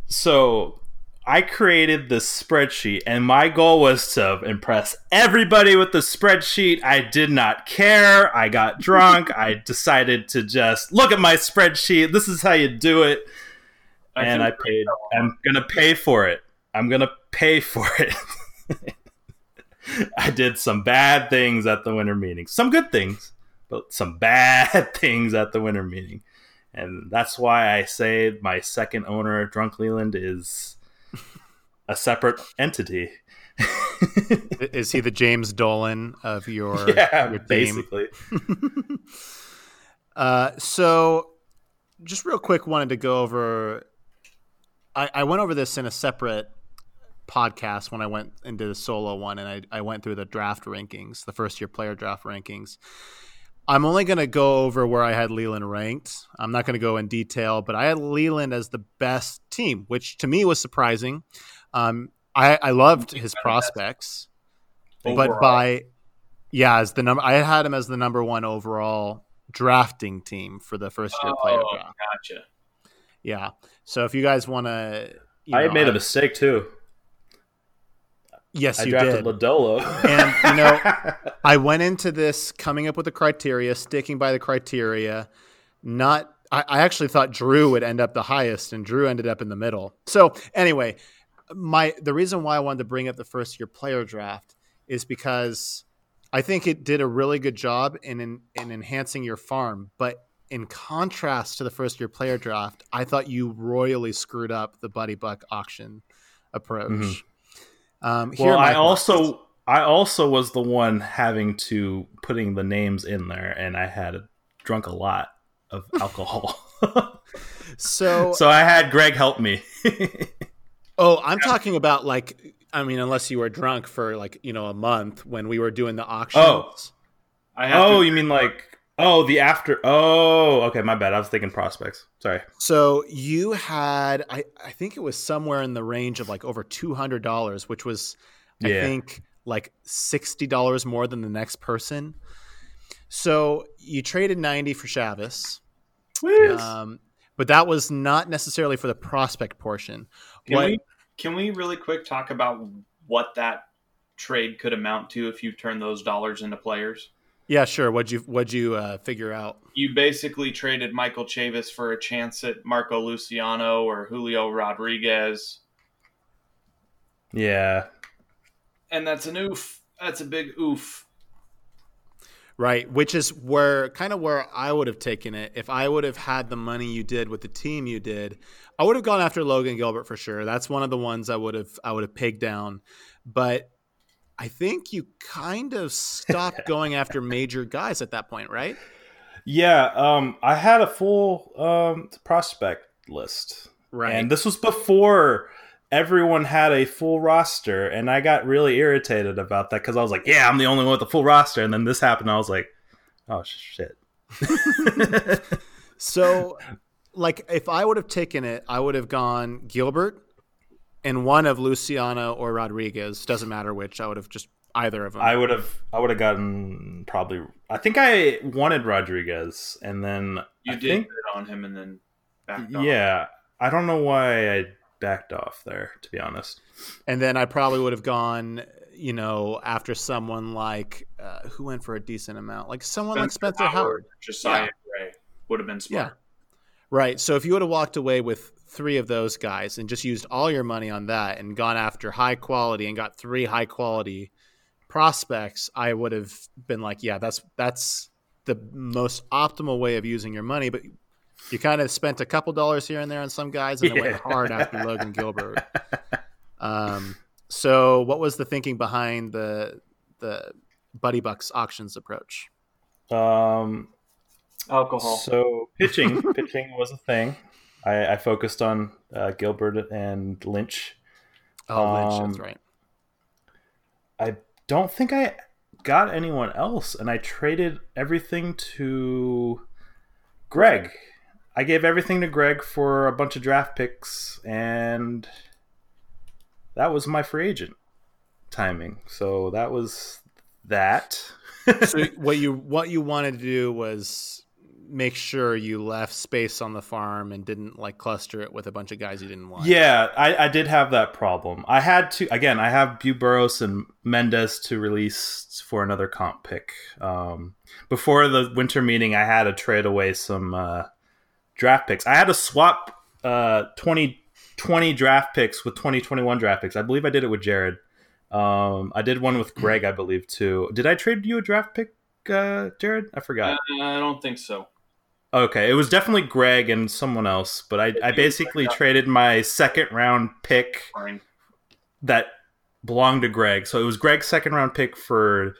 So I created this spreadsheet, and my goal was to impress everybody with the spreadsheet. I did not care. I got [laughs] drunk. I decided to just look at my spreadsheet. This is how you do it, and I paid. I'm gonna pay for it. I'm gonna pay for [laughs] it. I did some bad things at the winter meeting. Some good things, but some bad [laughs] things at the winter meeting. And that's why I say my second owner, Drunk Leland, is a separate entity. [laughs] Is he the James Dolan of your, [laughs] yeah, your basically. [laughs] Uh, so, just real quick, wanted to go over. I, I went over this in a separate podcast when I went into the solo one, and I, I went through the draft rankings, the first year player draft rankings. I'm only going to go over where I had Leland ranked. I'm not going to go in detail, but I had Leland as the best team, which to me was surprising. Um, I, I loved his prospects, but by yeah, as the number I had him as the number one overall drafting team for the first year player Oh, draft. gotcha. Yeah. So if you guys want to, I made a mistake too. Yes, I you drafted did. Lodolo. And, you know, [laughs] I went into this coming up with the criteria, sticking by the criteria. Not, I, I actually thought Drew would end up the highest, and Drew ended up in the middle. So anyway, my the reason why I wanted to bring up the first year player draft is because I think it did a really good job in in, in enhancing your farm, but in contrast to the first year player draft, I thought you royally screwed up the Buddy Buck auction approach. Mhm. Um, here are well, my I thoughts. also I also was the one having to putting the names in there, and I had drunk a lot of [laughs] alcohol. so [laughs] so I had Greg help me. [laughs] Oh, I'm talking about like I mean, unless you were drunk for like you know a month when we were doing the auctions. Oh. I have oh, to, you mean like oh the after? Oh, okay, my bad. I was thinking prospects. Sorry. So you had I I think it was somewhere in the range of like over two hundred dollars, which was I Yeah. think like sixty dollars more than the next person. So you traded ninety for Chavis, um, but that was not necessarily for the prospect portion. Can What- we can we really quick talk about what that trade could amount to if you turn those dollars into players? Yeah, sure. What'd you what'd you uh, figure out? You basically traded Michael Chavis for a chance at Marco Luciano or Julio Rodriguez, Yeah. and that's an oof. That's a big oof. Right, which is where kind of where I would have taken it if I would have had the money you did with the team you did. I would have gone after Logan Gilbert for sure. That's one of the ones I would have I would have pegged down. But I think you kind of stopped [laughs] going after major guys at that point, right? Yeah. Um, I had a full um prospect list. Right. And this was before everyone had a full roster, and I got really irritated about that because I was like, "Yeah, I'm the only one with a full roster." And then this happened, and I was like, "Oh shit!" [laughs] So, [laughs] like, if I would have taken it, I would have gone Gilbert and one of Luciano or Rodriguez. Doesn't matter which. I would have just either of them. I would have. I would have gotten probably. I think I wanted Rodriguez, and then You I did think, bid on him and then backed off. yeah. I don't know why I backed off there. To be honest. and then I probably would have gone, you know, after someone like uh, who went for a decent amount, like someone like Spencer Howard. Josiah Yeah. Gray would have been Yeah. Right. So if you would have walked away with three of those guys and just used all your money on that and gone after high quality and got three high quality prospects, I would have been like, yeah, that's that's the most optimal way of using your money. But you kind of spent a couple dollars here and there on some guys and it went hard after Logan Gilbert. [laughs] Um, so what was the thinking behind the the Buddy Bucks auctions approach? Um. Alcohol. So pitching, [laughs] pitching was a thing. I, I focused on uh, Gilbert and Lynch. Oh, Lynch, that's Um, right. I don't think I got anyone else, and I traded everything to Greg. I gave everything to Greg for a bunch of draft picks, and that was my free agent timing. So that was that. so [laughs] what you what you wanted to do was make sure you left space on the farm and didn't like cluster it with a bunch of guys you didn't want. Yeah, I, I did have that problem. I had to again. I have Buburros and Mendez to release for another comp pick. Um, before the winter meeting, I had to trade away some uh, draft picks. I had to swap uh, 2020 draft picks with 2021 draft picks. I believe I did it with Jared. Um, I did one with Greg, I believe too. Did I trade you a draft pick, uh, Jared? I forgot. Uh, I don't think so. Okay, it was definitely Greg and someone else, but I, I basically traded my second round pick Fine. that belonged to Greg. So it was Greg's second round pick for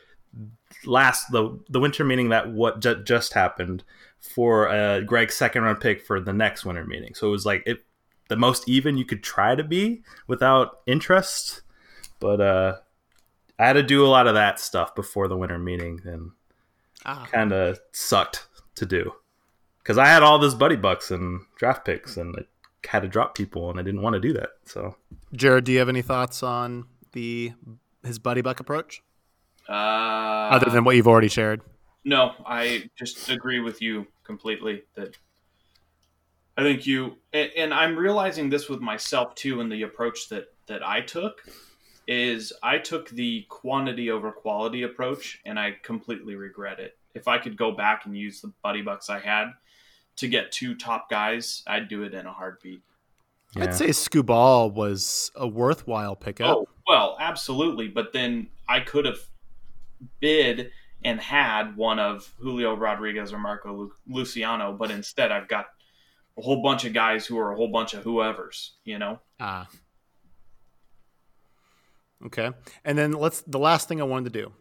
last the the winter meeting that what ju- just happened for uh, Greg's second round pick for the next winter meeting. So it was like it the most even you could try to be without interest, but uh, I had to do a lot of that stuff before the winter meeting and Ah. kind of sucked to do because I had all this buddy bucks and draft picks and I had to drop people and I didn't want to do that. So Jared, do you have any thoughts on the his buddy buck approach Uh, other than what you've already shared? No, I just agree with you completely that I think you and, and I'm realizing this with myself too in the approach that that I took is I took the quantity over quality approach and I completely regret it. If I could go back and use the buddy bucks I had to get two top guys, I'd do it in a heartbeat. yeah. I'd say Skubal was a worthwhile pickup. Oh, well, absolutely. But then I could have bid and had one of Julio Rodriguez or Marco Lu- Luciano, but instead I've got a whole bunch of guys who are a whole bunch of whoever's, you know? Ah. Okay. And then let's the last thing I wanted to do.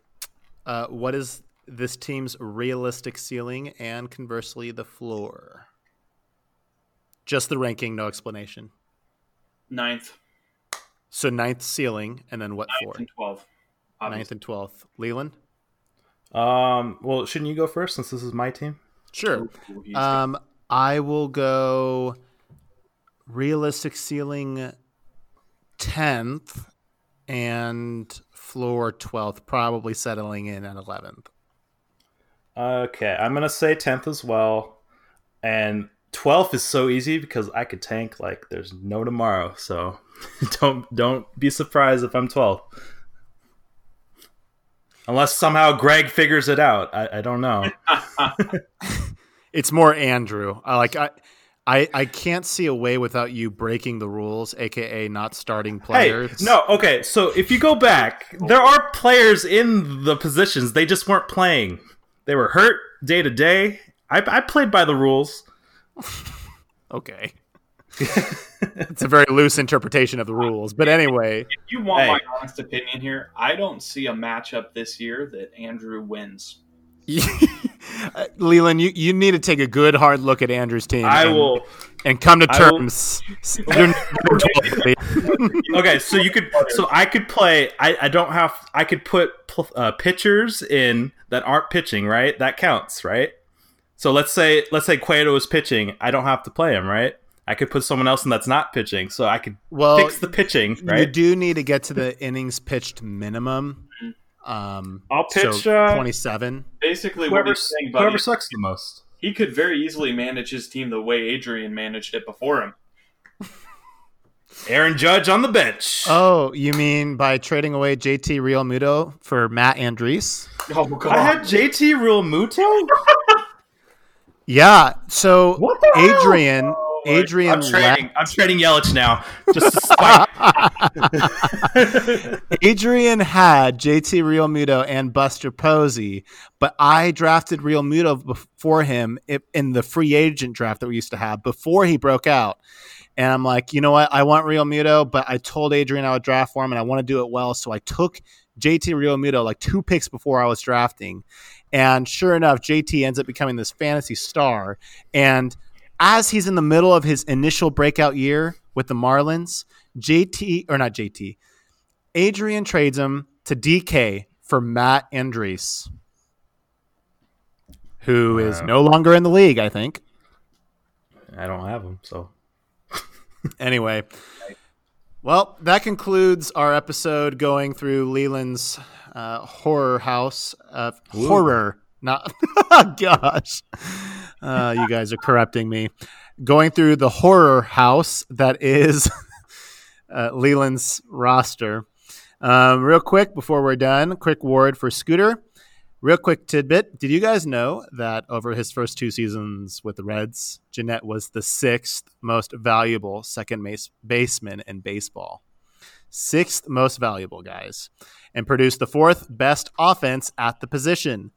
Uh, what is this team's realistic ceiling and conversely the floor? Just the ranking, no explanation. Ninth, So ninth ceiling, and then what ninth floor? and 12. Ninth and twelfth. Leland? Um. Well, shouldn't you go first since this is my team? Sure. Um, I will go realistic ceiling tenth and floor twelfth, probably settling in at eleventh. Okay, I'm gonna say tenth as well, and twelfth is so easy because I could tank like there's no tomorrow. So [laughs] don't don't be surprised if I'm twelfth, unless somehow Greg figures it out. I, I don't know. [laughs] [laughs] It's more Andrew. I like I. I, I can't see a way without you breaking the rules, aka not starting Hey, players. no, okay. So if you go back, there are players in the positions. They just weren't playing. They were hurt day to day. I, I played by the rules. [laughs] Okay. it's a very loose interpretation of the rules. But anyway, if you want Hey. my honest opinion here, I don't see a matchup this year that Andrew wins. [laughs] Leland, you, you need to take a good hard look at Andrew's team. I and, will. And come to terms. You're number 12, Lee. okay, so you could, so I could play. I, I don't have. I could put pl- uh, pitchers in that aren't pitching, right? That counts, right? So let's say let's say Cueto is pitching. I don't have to play him, right? I could put someone else in that's not pitching, so I could well, fix the pitching, you do need to get to the innings pitched minimum. Um, I'll pitch so uh, 27. Basically, what whoever, saying, whoever sucks the most. He could very easily manage his team the way Adrian managed it before him. [laughs] Aaron Judge on the bench. Oh, you mean by trading away JT Realmuto for Matt Andriese? Oh god! I had JT Realmuto. [laughs] Yeah. So What the hell? Adrian, I'm trading. left- I'm trading Yelich now. Just to spite. [laughs] [laughs] Adrian had JT Realmuto and Buster Posey, but I drafted Realmuto before him in the free agent draft that we used to have before he broke out. And I'm like, you know what? I want Realmuto, but I told Adrian I would draft for him and I want to do it well. So I took JT Realmuto like two picks before I was drafting. And sure enough, JT ends up becoming this fantasy star. And as he's in the middle of his initial breakout year with the Marlins, JT, or not JT, Adrian trades him to DK for Matt Andriese, who is Wow. no longer in the league, I think. I don't have him, so [laughs] Anyway, well, that concludes our episode going through Leland's uh, horror house of horror. Not, [laughs] gosh, uh, you guys are corrupting me. Going through the horror house that is [laughs] uh, Leland's roster. Um, real quick before we're done, quick word for Scooter. Real quick tidbit. Did you guys know that over his first two seasons with the Reds, Gennett was the sixth most valuable second base- baseman in baseball? Sixth most valuable, guys. And produced the fourth best offense at the position.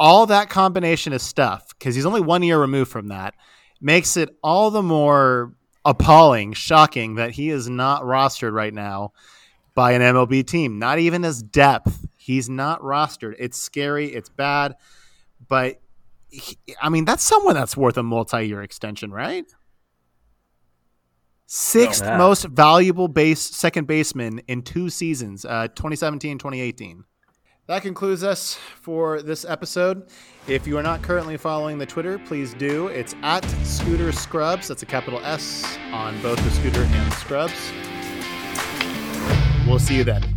All that combination of stuff, because he's only one year removed from that, makes it all the more appalling, shocking that he is not rostered right now by an MLB team. Not even as depth. He's not rostered. It's scary. It's bad. But he- I mean, that's someone that's worth a multi-year extension, right? Sixth Yeah. most valuable base second baseman in two seasons, uh, 2017, 2018. That concludes us for this episode. If you are not currently following the Twitter, please do. It's at Scooter Scrubs. That's a capital S on both the Scooter and Scrubs. We'll see you then.